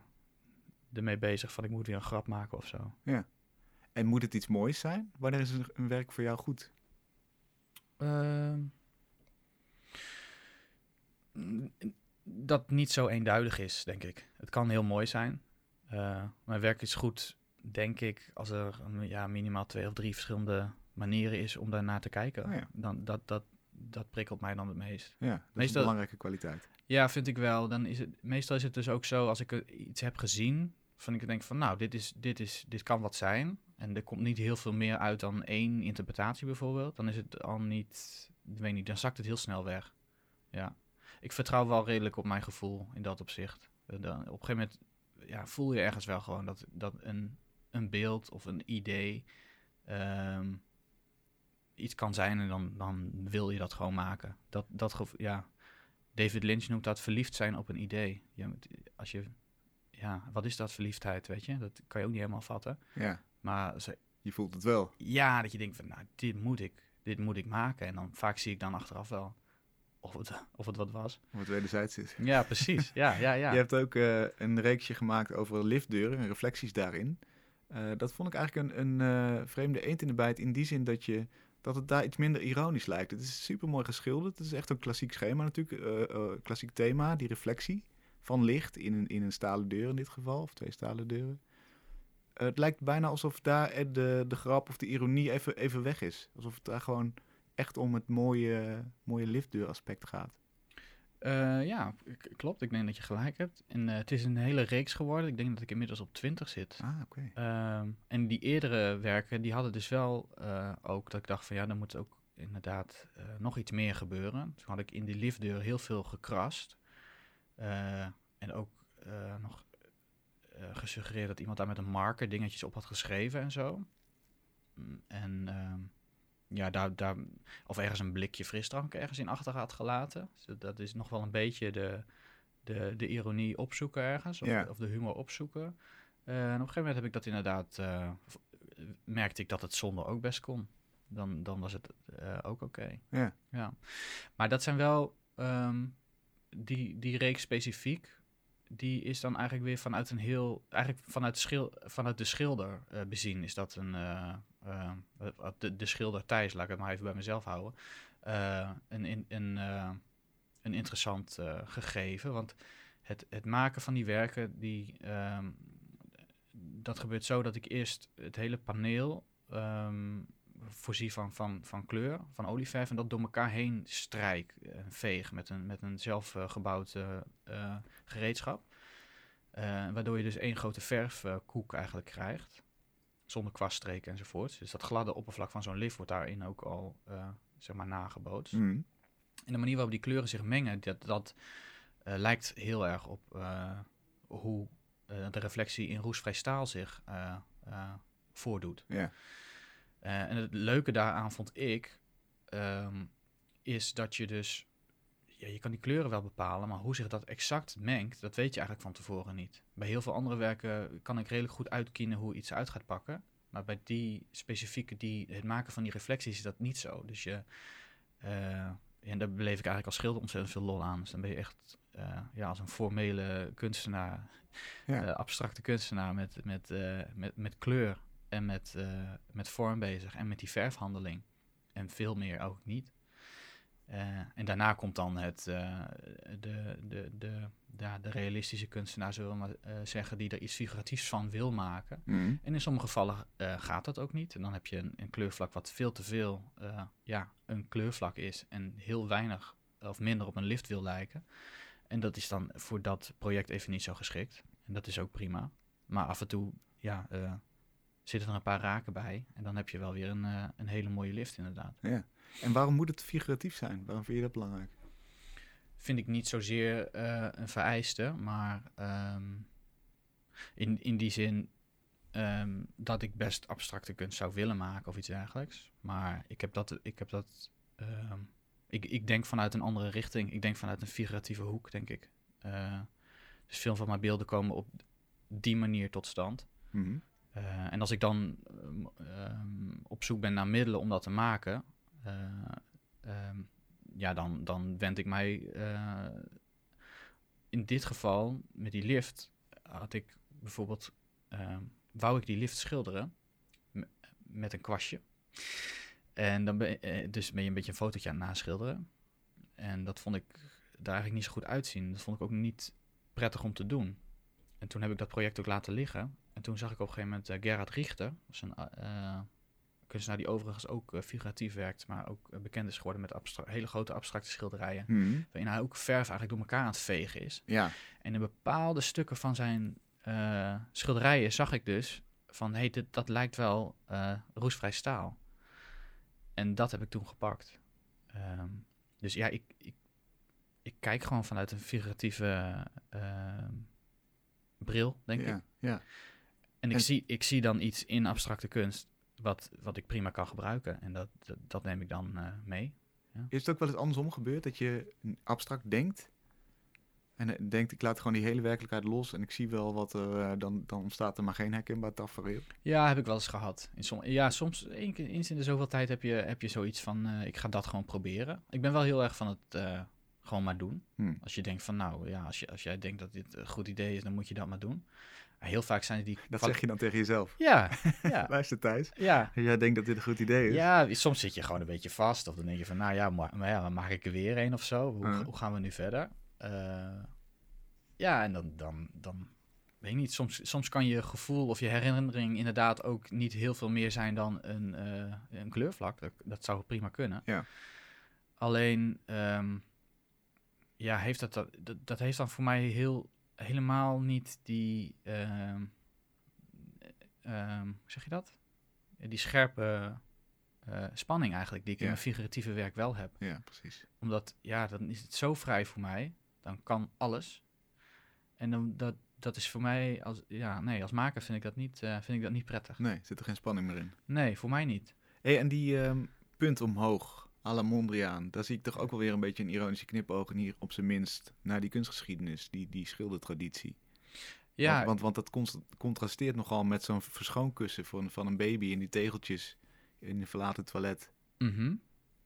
ermee bezig van ik moet weer een grap maken of zo. En moet het iets moois zijn? Wanneer is een, werk voor jou goed? Ehm, mm, dat niet zo eenduidig is, denk ik. Het kan heel mooi zijn. Eh, mijn werk is goed, denk ik, als er een, ja, minimaal twee of drie verschillende manieren is om daarnaar te kijken. Oh ja. Dan, dat, dat, dat prikkelt mij dan het meest. Ja, dat is Meestal- een belangrijke kwaliteit. Ja, vind ik wel. Dan is het, meestal is het dus ook zo, als ik iets heb gezien, van ik denk van, nou, dit, is, dit, is, dit kan wat zijn. En er komt niet heel veel meer uit dan één interpretatie bijvoorbeeld. Dan is het al niet, ik weet niet, dan zakt het heel snel weg. Ja. Ik vertrouw wel redelijk op mijn gevoel in dat opzicht. Eh, Dan, op een gegeven moment ja, voel je ergens wel gewoon dat, dat een, een beeld of een idee ehm, iets kan zijn en dan, dan wil je dat gewoon maken. Dat, dat ja, David Lynch noemt dat verliefd zijn op een idee. Je, als je, ja, wat is dat verliefdheid, weet je? Dat kan je ook niet helemaal vatten. Ja, Maar ze- je voelt het wel. ja, dat je denkt van, nou, dit moet ik, dit moet ik maken. En dan vaak zie ik dan achteraf wel of het, of het wat was. Of het wederzijds is. Ja, precies. Ja, ja, ja. Je hebt ook eh, een reeksje gemaakt over liftdeuren en reflecties daarin. Eh, dat vond ik eigenlijk een, een eh, vreemde eend in de bijt in die zin dat, je, dat het daar iets minder ironisch lijkt. Het is super mooi geschilderd. Het is echt een klassiek schema natuurlijk, eh, eh, klassiek thema, die reflectie van licht in een, in een stalen deur in dit geval, of twee stalen deuren. Eh, het lijkt bijna alsof daar de, de grap of de ironie even, even weg is. Alsof het daar gewoon echt om het mooie, mooie liftdeuraspect gaat. Eh, ja, klopt. Ik denk dat je gelijk hebt. En eh, het is een hele reeks geworden. Ik denk dat ik inmiddels op 20 zit. Ah, oké. Ehm, en die eerdere werken, die hadden dus wel eh, ook dat ik dacht van ja, er moet ook inderdaad nog iets meer gebeuren. Toen had ik in die liftdeur heel veel gekrast. En ook nog gesuggereerd dat iemand daar met een marker dingetjes op had geschreven en zo. Mm, En ehm, ja, daar, daar, of ergens een blikje frisdrank ergens in achter had gelaten. Dus dat- is nog wel een beetje de, de, de ironie opzoeken ergens, of, Ja. de, of de humor opzoeken. Eh, en op een gegeven moment heb ik dat inderdaad, eh, merkte ik dat het zonder ook best kon. Dan, dan was het eh, ook oké. Ja. ja. Maar dat zijn wel, ehm, die, die reeks specifiek, die is dan eigenlijk weer vanuit een heel, eigenlijk vanuit, de schil, vanuit de schilder bezien. Is dat een, eh, eh, de, de schilder Thijs, laat ik het maar even bij mezelf houden. eh, een, een, een, interessant gegeven. Want het, het maken van die werken, die, ehm, dat gebeurt zo dat ik eerst het hele paneel, ehm, voorzie van, van, van kleur, van olieverf, en dat door elkaar heen strijk en veeg met een, met een zelfgebouwd gereedschap. Waardoor je dus één grote verfkoek eigenlijk krijgt, zonder kwaststreken enzovoort. Dus dat gladde oppervlak van zo'n lift wordt daarin ook al, eh, zeg maar, nagebootst. Mhm. En de manier waarop die kleuren zich mengen, dat, dat eh, lijkt heel erg op eh, hoe de reflectie in roestvrij staal zich voordoet. En het leuke daaraan vond ik, ehm, is dat je dus, ja, je kan die kleuren wel bepalen, maar hoe zich dat exact mengt, dat weet je eigenlijk van tevoren niet. Bij heel veel andere werken kan ik redelijk goed uitkiezen hoe iets uit gaat pakken. Maar bij die specifieke, die, het maken van die reflecties is dat niet zo. Dus je, eh, en daar beleef ik eigenlijk als schilder ontzettend veel lol aan. Dus dan ben je echt eh, ja, als een formele kunstenaar, Ja. eh, abstracte kunstenaar met, met, met, met kleur en met, met vorm bezig en met die verfhandeling. En veel meer ook niet. Eh, en daarna komt dan het, eh, de, de, de, ja, de realistische kunstenaar, zullen we maar eh, zeggen, die er iets figuratiefs van wil maken. Mhm. En in sommige gevallen gaat dat ook niet. En dan heb je een, een kleurvlak wat veel te veel ja, een kleurvlak is en heel weinig of minder op een lift wil lijken. En dat is dan voor dat project even niet zo geschikt. En dat is ook prima. Maar af en toe ja, zitten er een paar raken bij. En dan heb je wel weer een, een hele mooie lift inderdaad. Ja. En waarom moet het figuratief zijn? Waarom vind je dat belangrijk? vind ik niet zozeer eh, een vereiste, maar ehm, in, in die zin ehm, dat ik best abstracte kunst zou willen maken of iets dergelijks. Maar ik heb dat, ik heb dat, ehm, ik, ik denk vanuit een andere richting. Ik denk vanuit een figuratieve hoek, denk ik. Eh, dus veel van mijn beelden komen op die manier tot stand. Mhm. Eh, en als ik dan op zoek ben naar middelen om dat te maken, eh, ehm, ja, dan, dan wend ik mij. eh, in dit geval, met die lift, had ik bijvoorbeeld. ehm, wou ik die lift schilderen me- met een kwastje. En dan ben, eh, dus ben je een beetje een fotootje aan het naschilderen. En dat vond ik daar eigenlijk niet zo goed uitzien. Dat vond ik ook niet prettig om te doen. En toen heb ik dat project ook laten liggen. En toen zag ik op een gegeven moment Gerhard Richter. Is een kunstenaar die overigens ook eh, figuratief werkt, maar ook eh, bekend is geworden met hele grote abstracte schilderijen. Mhm. Waarin hij ook verf eigenlijk door elkaar aan het vegen is. Ja. En in bepaalde stukken van zijn eh, schilderijen zag ik dus van, hé, hey, dit, dat lijkt wel roestvrij staal. En dat heb ik toen gepakt. Ehm, dus ja, ik, ik, ik kijk gewoon vanuit een figuratieve ehm, bril, denk ik. ja. ja. En ik, En- zie, ik zie dan iets in abstracte kunst wat, wat ik prima kan gebruiken. En dat, dat, dat neem ik dan eh, mee. Is het ook wel eens andersom gebeurd dat je abstract denkt en eh, denkt ik laat gewoon die hele werkelijkheid los en ik zie wel wat er eh, dan, dan ontstaat er maar geen herkenbaar tafereel. Ja, heb ik wel eens gehad. In som, ja, soms eens in de zoveel tijd heb je, heb je zoiets van, ik ga dat gewoon proberen. Ik ben wel heel erg van het gewoon maar doen. Hm. Als je denkt van, nou ja, als, je, als jij denkt dat dit een goed idee is, dan moet je dat maar doen. Heel vaak zijn die... Dat zeg je dan tegen jezelf. Ja, ja, Luister Thijs, ja. jij denkt dat dit een goed idee is. Ja, soms zit je gewoon een beetje vast. Of dan denk je van, nou ja, maar, maar ja, dan maak ik er weer een of zo. Hoe, Ja. hoe gaan we nu verder? Eh, ja, en dan, dan, dan weet ik niet. Soms, soms kan je gevoel of je herinnering inderdaad ook niet heel veel meer zijn dan een, eh, een kleurvlak. Dat, dat zou prima kunnen. Ja. Alleen, ehm, ja, heeft dat, dat, dat, heeft dan voor mij heel, helemaal niet die, ehm, ehm, hoe zeg je dat? Die scherpe eh, spanning eigenlijk, die ik in mijn figuratieve werk wel heb. Ja, precies. Omdat, ja, dan is het zo vrij voor mij. Dan kan alles. En dan, dat, dat is voor mij, als, ja, nee, als maker vind ik dat niet, eh, vind ik dat niet prettig. Nee, zit er geen spanning meer in. Nee, voor mij niet. Hey, en die ehm, punt omhoog, à la Mondriaan, daar zie ik toch ook wel weer een beetje een ironische knipoog en hier op zijn minst naar die kunstgeschiedenis, die, die schildertraditie. Ja, Want, want, want dat const- contrasteert nogal met zo'n verschoonkussen van, van een baby in die tegeltjes in een verlaten toilet. mhm.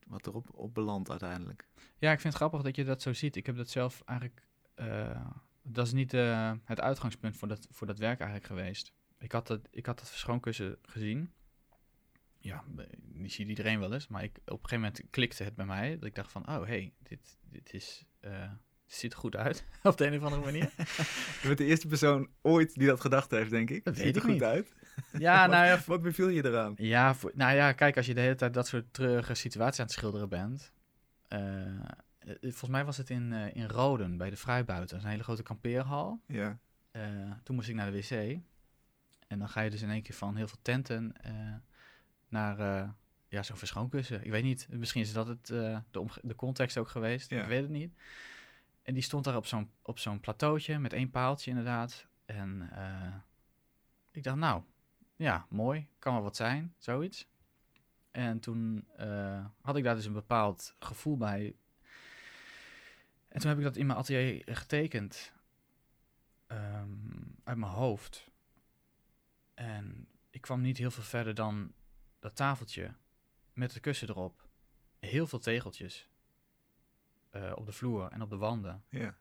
Wat erop op belandt uiteindelijk. ja, ik vind het grappig dat je dat zo ziet. Ik heb dat zelf eigenlijk, eh, dat is niet eh, het uitgangspunt voor dat, voor dat werk eigenlijk geweest. Ik had dat, ik had dat verschoonkussen gezien. Ja, die ziet iedereen wel eens. Maar ik, op een gegeven moment klikte het bij mij. Dat ik dacht van, oh, hey, dit, dit is... het ziet er goed uit, op de een of andere manier. Je bent de eerste persoon ooit die dat gedacht heeft, denk ik. Dat Ziet er goed niet. uit. Ja, nou ja, Wat beviel je eraan? Ja, voor, nou ja, kijk, als je de hele tijd dat soort treurige situaties aan het schilderen bent. eh, eh, volgens mij was het in, in Roden, bij de Vrijbuiten. Dat is een hele grote kampeerhal. Ja. Toen moest ik naar de wc. En dan ga je dus in één keer van heel veel tenten naar eh, ja, zo'n verschoonkussen. Ik weet niet, misschien is dat het, eh, de, de context ook geweest. Ja. Ik weet het niet. En die stond daar op zo'n, op zo'n plateautje met één paaltje inderdaad. En eh, ik dacht, nou, ja, mooi. Kan wel wat zijn, zoiets. En toen had ik daar dus een bepaald gevoel bij. En toen heb ik dat in mijn atelier getekend. ehm, uit mijn hoofd. En ik kwam niet heel veel verder dan dat tafeltje met het kussen erop. Heel veel tegeltjes eh, op de vloer en op de wanden. Ja.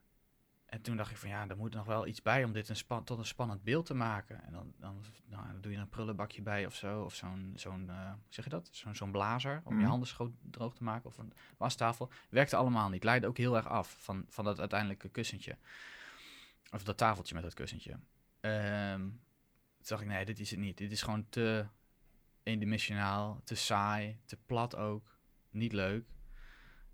En toen dacht ik van ja, er moet nog wel iets bij om dit een span tot een spannend beeld te maken. En dan, dan, nou, dan doe je een prullenbakje bij of zo. Of zo'n, zo'n eh, zeg je dat? Zo'n, zo'n blazer om Mhm. je handen schoon droog te maken. Of een wastafel. Werkte allemaal niet. Leidde ook heel erg af van, van dat uiteindelijke kussentje. Of dat tafeltje met dat kussentje. Ehm, toen dacht ik, nee, dit is het niet. Dit is gewoon te eendimensionaal, te saai, te plat ook. Niet leuk.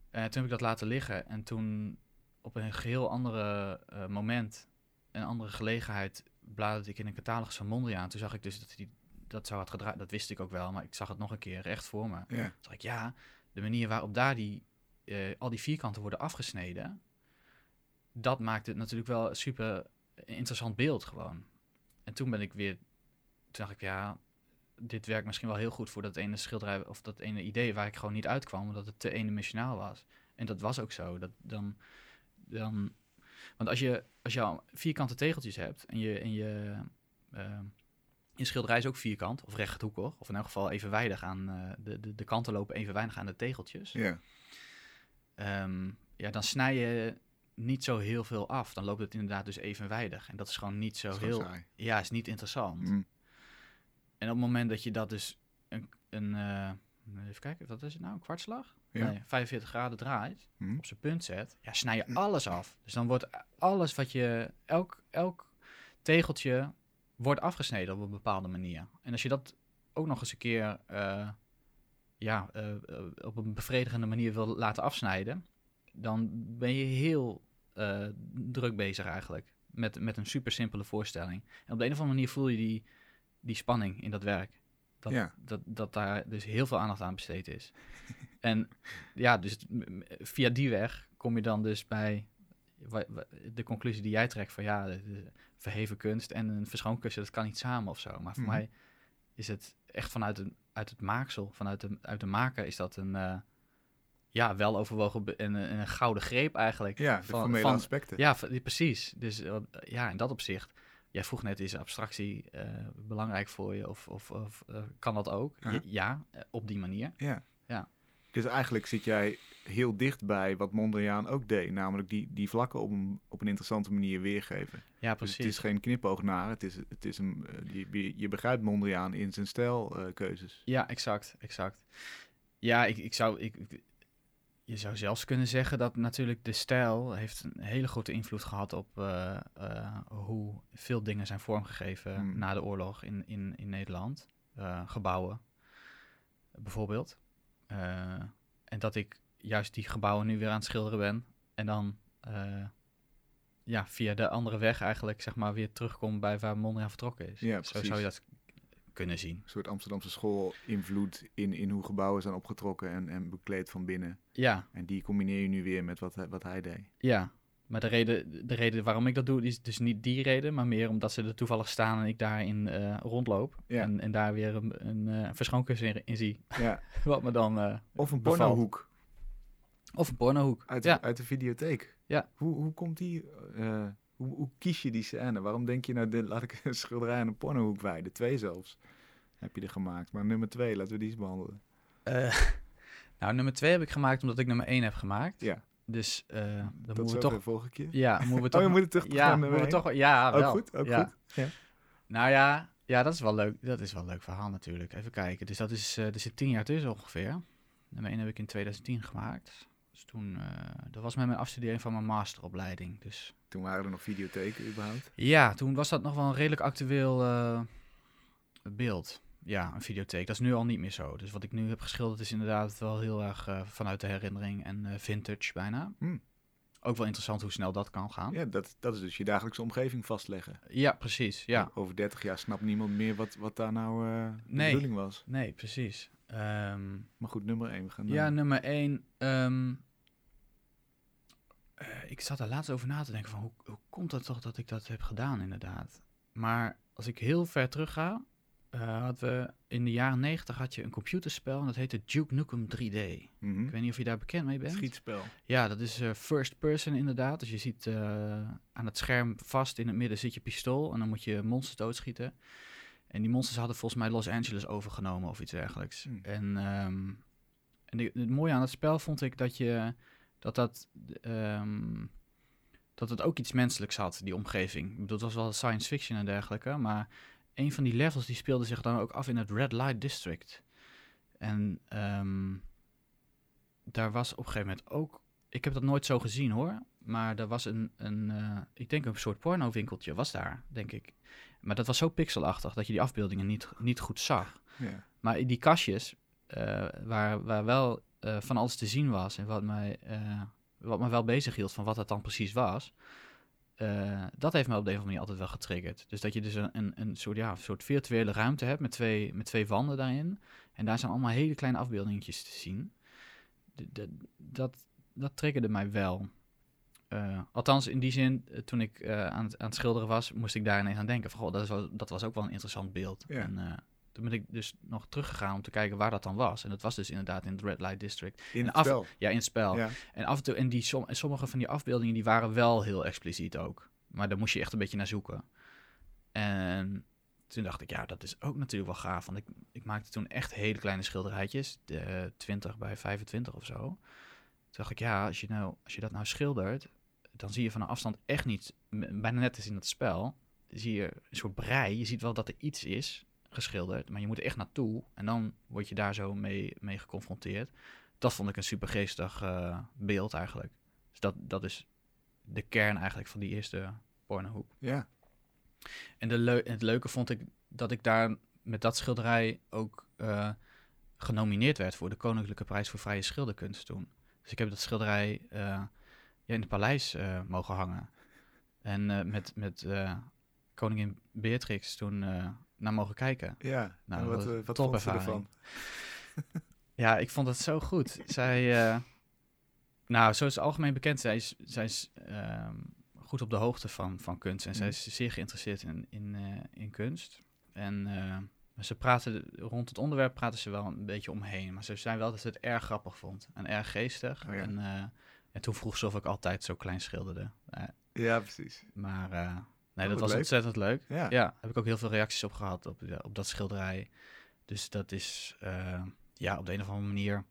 Eh, toen heb ik dat laten liggen. En toen op een geheel andere eh, moment, een andere gelegenheid, bladerde ik in een catalogus van Mondriaan. Toen zag ik dus dat hij dat zou had gedraaid. Dat wist ik ook wel, maar ik zag het nog een keer recht voor me. Ja. Toen dacht ik, ja, de manier waarop daar die, eh, al die vierkanten worden afgesneden, dat maakt het natuurlijk wel een super interessant beeld gewoon. En toen ben ik weer, toen dacht ik, ja, dit werkt misschien wel heel goed voor dat ene schilderij of dat ene idee waar ik gewoon niet uitkwam, omdat het te eendimensionaal was. En dat was ook zo. Dat dan, dan, want als je, als je al vierkante tegeltjes hebt en je, en je, eh, je schilderij is ook vierkant of rechthoekig, of in elk geval evenwijdig aan eh, de, de, de kanten lopen evenwijdig aan de tegeltjes. Ja. Ehm, ja, dan snij je niet zo heel veel af. Dan loopt het inderdaad dus evenwijdig. En dat is gewoon niet zo Dat heel. saai. Ja, is niet interessant. Mm. En op het moment dat je dat dus een, een eh, even kijken, wat is het nou? Een kwartslag? Ja. Nee, 45 graden draait, Mm. op zijn punt zet, ja, snij je alles af. Dus dan wordt alles wat je, elk, elk tegeltje wordt afgesneden op een bepaalde manier. En als je dat ook nog eens een keer eh, ja, eh, op een bevredigende manier wil laten afsnijden, dan ben je heel druk bezig eigenlijk met, met een super simpele voorstelling. En op de een of andere manier voel je die, die spanning in dat werk. Dat, Ja. dat, dat daar dus heel veel aandacht aan besteed is. en ja, dus via die weg kom je dan dus bij de conclusie die jij trekt van ja, verheven kunst en een verschoonkussen, dat kan niet samen of zo. Maar voor Mhm. mij is het echt vanuit, een, uit het maaksel, vanuit de, uit de maker, is dat een eh, ja, wel overwogen en, een- en een gouden greep eigenlijk. Ja, de van, formele van- aspecten. ja, precies. Dus eh, ja, in dat opzicht. Jij vroeg net, is abstractie eh, belangrijk voor je? Of, of, of eh, kan dat ook? Ja. Eh, op die manier. Ja. Ja. Dus eigenlijk zit jij heel dicht bij wat Mondriaan ook deed. Namelijk die, die vlakken op een, op een interessante manier weergeven. Ja, Dus precies. het is geen knipoog naar. Het is, het is een, je, je begrijpt Mondriaan in zijn stijlkeuzes. Ja, exact, exact. Ja, ik, ik zou... Ik- je zou zelfs kunnen zeggen dat natuurlijk de stijl heeft een hele grote invloed gehad op eh, eh, hoe veel dingen zijn vormgegeven Hmm. na de oorlog in, in, in Nederland. Eh, gebouwen, bijvoorbeeld. En dat ik juist die gebouwen nu weer aan het schilderen ben. En dan ja, via de andere weg eigenlijk zeg maar weer terugkom bij waar Mondriaan vertrokken is. Ja, Zo zou je dat kunnen zien. Een soort Amsterdamse school invloed in, in hoe gebouwen zijn opgetrokken en, en bekleed van binnen. Ja, En die combineer je nu weer met wat, hij- wat hij deed. Ja, maar de reden, de reden waarom ik dat doe, is dus niet die reden, maar meer omdat ze er toevallig staan en ik daarin eh rondloop. Ja. En, en daar weer een, een verschoonkussen in, in zie. Ja. Wat me dan. eh, Of een pornohoek Of een pornohoek. uit de, ja. uit de videotheek. Ja. Hoe, hoe komt die... hoe, hoe kies je die scène? Waarom denk je nou, dit, laat ik een schilderij aan een pornohoek wijden? Twee zelfs heb je er gemaakt. Maar nummer twee, laten we die eens behandelen. Eh, nou, nummer twee heb ik gemaakt omdat ik nummer één heb gemaakt. Ja. Dus eh, dan Dat moeten we toch. volgende keer. Ja, moeten we Oh, toch. je moet het terug ja, moeten we één? toch. Ja, Ook wel. goed, ook ja. goed. Ja. Nou ja, ja, dat is wel leuk. Dat is wel een leuk verhaal natuurlijk. Even kijken. Dus dat is, eh er zit tien jaar tussen ongeveer. Nummer 1 heb ik in 2010 gemaakt. Dus toen, dat was met mijn afstudering van mijn masteropleiding. Dus Toen waren er nog videotheken überhaupt. ja, toen was dat nog wel een redelijk actueel, eh, beeld. Ja, een videotheek. Dat is nu al niet meer zo. Dus wat ik nu heb geschilderd is inderdaad wel heel erg eh, vanuit de herinnering en eh, vintage bijna. Hmm. Ook wel interessant hoe snel dat kan gaan. Ja, Ja, dat, dat is dus je dagelijkse omgeving vastleggen. precies. Ja. Over 30 jaar snapt niemand meer wat, wat daar nou eh, de Nee. bedoeling was. Nee, precies. Ehm, Maar goed, nummer 1. We gaan Ja, nummer één. ehm, eh, ik zat er laatst over na te denken van hoe, hoe komt het toch dat ik dat heb gedaan inderdaad. Maar als ik heel ver terug ga, eh, hadden we in de jaren negentig had je een computerspel en dat heette Duke Nukem 3D. mhm. Ik weet niet of je daar bekend mee bent. Schietspel. Ja, dat is eh, first person inderdaad. Dus je ziet aan het scherm vast in het midden zit je pistool en dan moet je monsters doodschieten. En die monsters hadden volgens mij Los Angeles overgenomen of iets dergelijks. Hmm. En, ehm, en de- het mooie aan het spel vond ik dat je dat dat ehm, dat het ook iets menselijks had, die omgeving. Ik bedoel, het was wel science fiction en dergelijke, maar een van die levels die speelde zich dan ook af in het Red Light District. En ehm, daar was op een gegeven moment ook. Ik heb dat nooit zo gezien hoor. Maar er was een, een eh, ik denk een soort porno-winkeltje was daar, denk ik. Maar dat was zo pixelachtig dat je die afbeeldingen niet, niet goed zag. Ja. Maar die kastjes, eh, waar, waar wel eh, van alles te zien was en wat mij, eh, wat me wel bezig hield van wat dat dan precies was, eh, dat heeft me op de een of andere manier altijd wel getriggerd. Dus dat je dus een, een, soort, ja, een soort virtuele ruimte hebt met twee, met twee wanden daarin. En daar zijn allemaal hele kleine afbeeldingetjes te zien. D- d- dat, dat triggerde mij wel. Althans, in die zin, toen ik aan, het, aan het schilderen was, moest ik daar ineens aan denken. Van, goh, dat, is wel, dat was ook wel een interessant beeld. Ja. En, toen ben ik dus nog teruggegaan om te kijken waar dat dan was. En dat was dus inderdaad in het Red Light District. In het af- spel. Ja, in het spel. Ja. En af en toe, en die som, en sommige van die afbeeldingen die waren wel heel expliciet ook. Maar daar moest je echt een beetje naar zoeken. En toen dacht ik, ja, dat is ook natuurlijk wel gaaf. Want ik, ik maakte toen echt hele kleine schilderijtjes, de 20 bij 25 of zo. Toen dacht ik, ja, als je, nou, als je dat nou schildert, dan zie je van een afstand echt niet, bijna net als in het spel, zie je een soort brei. Je ziet wel dat er iets is geschilderd, maar je moet er echt naartoe. En dan word je daar zo mee, mee geconfronteerd. Dat vond ik een super geestig eh, beeld eigenlijk. Dus dat, dat is de kern eigenlijk van die eerste pornohoek. Ja. En de leu het leuke vond ik dat ik daar met dat schilderij ook eh, genomineerd werd voor de Koninklijke Prijs voor Vrije Schilderkunst toen. Dus ik heb dat schilderij eh, ja, in het paleis mogen hangen. En met, met koningin Beatrix toen naar mogen kijken. Ja. Nou, en wat, was eh, wat vond ervan? Ja, ik vond het zo goed. zij, eh, nou, zoals algemeen bekend, zij is, zij is ehm, goed op de hoogte van, van kunst. En zij Mhm. is zeer geïnteresseerd in, in, eh, in kunst. En ze praten, rond het onderwerp praten ze wel een beetje omheen. Maar ze zei wel dat ze het erg grappig vond. En erg geestig. Oh ja. en, en toen vroeg ze of ik altijd zo klein schilderde. Ja, precies. maar nee, dat was leuk. ontzettend leuk. Ja. Ja, heb ik ook heel veel reacties op gehad op, op dat schilderij. Dus dat is, eh, ja, op de een of andere manier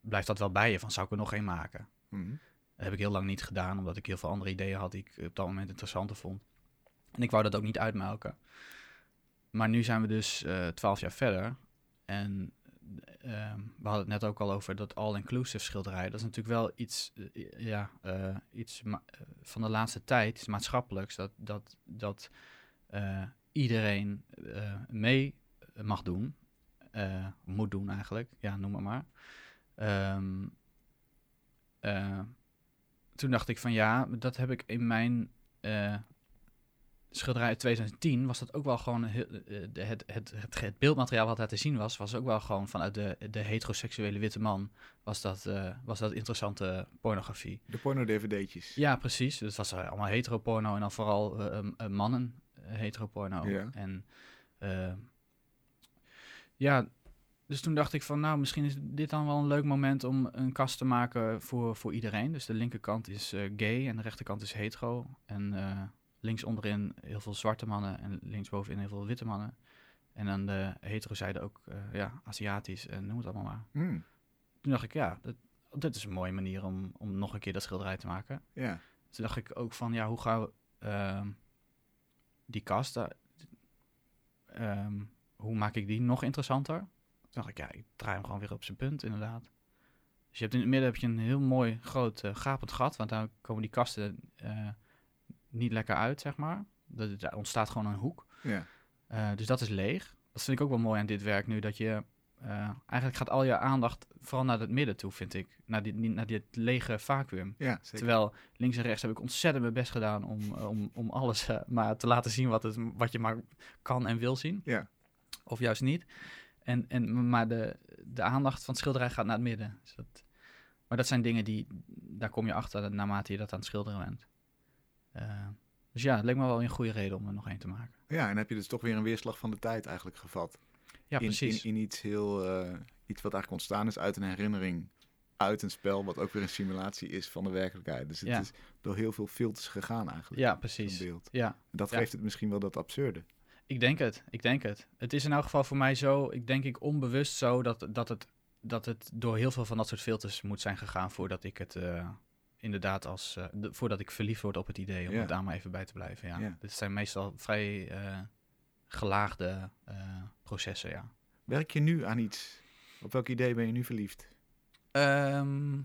blijft dat wel bij je. Van, zou ik er nog één maken? Mhm. Dat heb ik heel lang niet gedaan, omdat ik heel veel andere ideeën had die ik op dat moment interessanter vond. En ik wou dat ook niet uitmelken. Maar nu zijn we dus eh, twaalf jaar verder. En ehm, we hadden het net ook al over dat all-inclusive schilderij. Dat is natuurlijk wel iets, eh, ja, eh, iets eh, van de laatste tijd, iets maatschappelijks. Dat, dat, dat iedereen mee mag doen. Moet doen eigenlijk. Ja, noem maar maar. Ehm, eh, toen dacht ik van ja, dat heb ik in mijn schilderij uit 2010 was dat ook wel gewoon heel, eh, de- het, het, het, het beeldmateriaal wat daar te zien was, was ook wel gewoon vanuit de, de heteroseksuele witte man was dat, eh, was dat interessante pornografie. De porno-dvd'tjes. Ja, precies. Dus het was eh, allemaal heteroporno en dan vooral eh, mannen heteroporno. Ja. En ja, dus toen dacht ik van nou, misschien is dit dan wel een leuk moment om een kast te maken voor, voor iedereen. Dus de linkerkant is gay en de rechterkant is hetero. En links onderin heel veel zwarte mannen en linksbovenin heel veel witte mannen. En aan de hetero zijde ook eh, ja, Aziatisch en noem het allemaal maar. Hmm. Toen dacht ik ja, dat, dit is een mooie manier om, om nog een keer dat schilderij te maken. Ja. Toen dacht ik ook van, ja, hoe gaan we ehm, die kast, eh, ehm, hoe maak ik die nog interessanter? Toen dacht ik, ja, ik draai hem gewoon weer op zijn punt, inderdaad. Dus je hebt in het midden heb je een heel mooi groot eh, gapend gat, want daar komen die kasten niet lekker uit, zeg maar. Er, er ontstaat gewoon een hoek. Ja. Eh, dus dat is leeg. Dat vind ik ook wel mooi aan dit werk nu, dat je... eh, eigenlijk gaat al je aandacht vooral naar het midden toe, vind ik. Naar, die, naar dit lege vacuüm. Ja. Terwijl links en rechts heb ik ontzettend mijn best gedaan om, om, om alles eh, maar te laten zien wat, het, wat je maar kan en wil zien. Ja. Of juist niet. En, en, maar de, de aandacht van het schilderij gaat naar het midden. Dus dat, maar dat zijn dingen die, daar kom je achter naarmate je dat aan het schilderen bent. Eh, dus ja, het leek me wel een goede reden om er nog één te maken. Ja, en heb je dus toch weer een weerslag van de tijd eigenlijk gevat. Ja, in, precies. In, in iets heel, eh, iets wat eigenlijk ontstaan is uit een herinnering, uit een spel, wat ook weer een simulatie is van de werkelijkheid. Dus het Ja. is door heel veel filters gegaan eigenlijk. ja, precies. beeld. Ja, En dat Ja. geeft het misschien wel dat absurde. Ik denk het, ik denk het. Het is in elk geval voor mij zo, ik denk ik onbewust zo, dat, dat, het, dat het door heel veel van dat soort filters moet zijn gegaan voordat ik het eh, inderdaad als, eh, de- voordat ik verliefd word op het idee om Ja. het daar maar even bij te blijven. Ja. Ja. Dit zijn meestal vrij eh, gelaagde eh, processen, ja. Werk je nu aan iets? Op welk idee ben je nu verliefd? Ehm,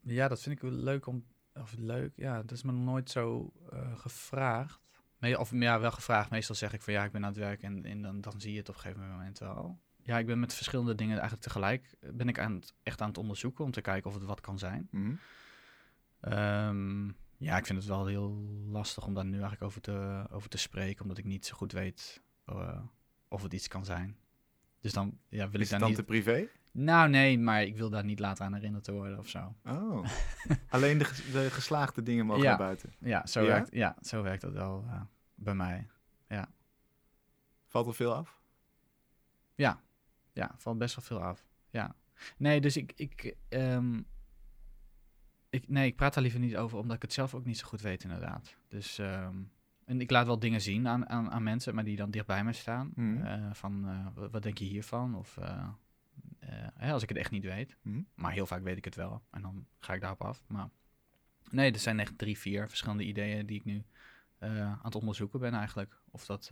ja, dat vind ik wel leuk om. Of leuk, ja, dat is me nog nooit zo gevraagd. Me- of ja, wel gevraagd. Meestal zeg ik van ja, ik ben aan het werk en, en dan, dan zie je het op een gegeven moment wel. Ja, ik ben met verschillende dingen eigenlijk tegelijk. Ben ik aan het, echt aan het onderzoeken om te kijken of het wat kan zijn. Mhm. Ehm, ja, ik vind het wel heel lastig om daar nu eigenlijk over te, over te spreken, omdat ik niet zo goed weet eh, of het iets kan zijn. Dus dan ja, wil Is ik het daar dan niet. te privé? Nou, nee, maar ik wil daar niet later aan herinnerd te worden of zo. Oh. Alleen de, de geslaagde dingen mogen Ja. naar buiten. Ja, zo, Ja? Werkt, ja, zo werkt dat wel eh, bij mij. Valt er veel af? Ja, ja, valt best wel veel af. Ja. Nee, dus ik, ik, ehm, ik, nee, ik praat daar liever niet over, omdat ik het zelf ook niet zo goed weet, inderdaad. Dus, ehm, en ik laat wel dingen zien aan, aan, aan mensen, maar die dan dichtbij me staan. Mhm. Eh, van, eh, wat, wat denk je hiervan? Of eh, als ik het echt niet weet. Mhm. Maar heel vaak weet ik het wel. En dan ga ik daarop af. Maar nee, er zijn echt drie, vier verschillende ideeën die ik nu aan het onderzoeken ben eigenlijk. Of dat...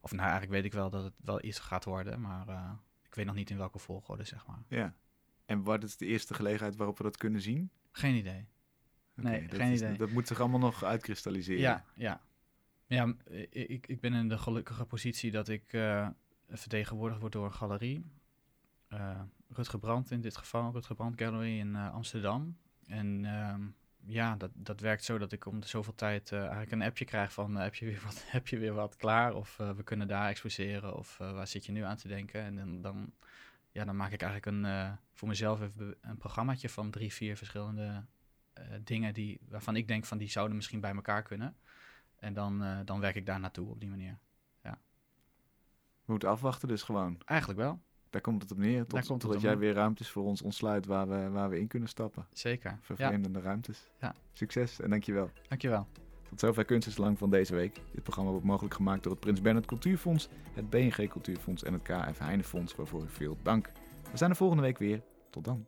of nou, eigenlijk weet ik wel dat het wel iets gaat worden. Maar ik weet nog niet in welke volgorde, zeg maar. Ja. En wat is de eerste gelegenheid waarop we dat kunnen zien? Geen idee. Oké, Nee, dat geen is- idee. Dat moet zich allemaal nog uitkristalliseren. Ja, ja. Ja, i- ik, ik ben in de gelukkige positie dat ik eh, vertegenwoordigd word door een galerie. Eh Rutger Brandt in dit geval, Rutger Brandt Gallery in eh, Amsterdam. En ehm, ja, dat, dat werkt zo dat ik om de zoveel tijd eh, eigenlijk een appje krijg van... eh, heb, je weer wat, heb je weer wat klaar? Of eh, we kunnen daar exposeren. Of eh, waar zit je nu aan te denken? En dan, dan, ja, dan maak ik eigenlijk een, eh, voor mezelf even een programmaatje van drie, vier verschillende eh, dingen... Die, waarvan ik denk van die zouden misschien bij elkaar kunnen. En dan, eh, dan werk ik daar naartoe op die manier. We moeten afwachten dus gewoon. Eigenlijk wel, Daar komt het op neer. Tot, komt totdat jij weer ruimtes voor ons ontsluit waar we, waar we in kunnen stappen. zeker. Ja, Vervreemdende ruimtes. Ja. Succes en dankjewel. dankjewel. Tot zover Kunst is Lang van deze week. Dit programma wordt mogelijk gemaakt door het Prins Bernhard Cultuurfonds, het BNG Cultuurfonds en het KF Heinefonds, waarvoor veel dank. We zijn er volgende week weer. Tot dan.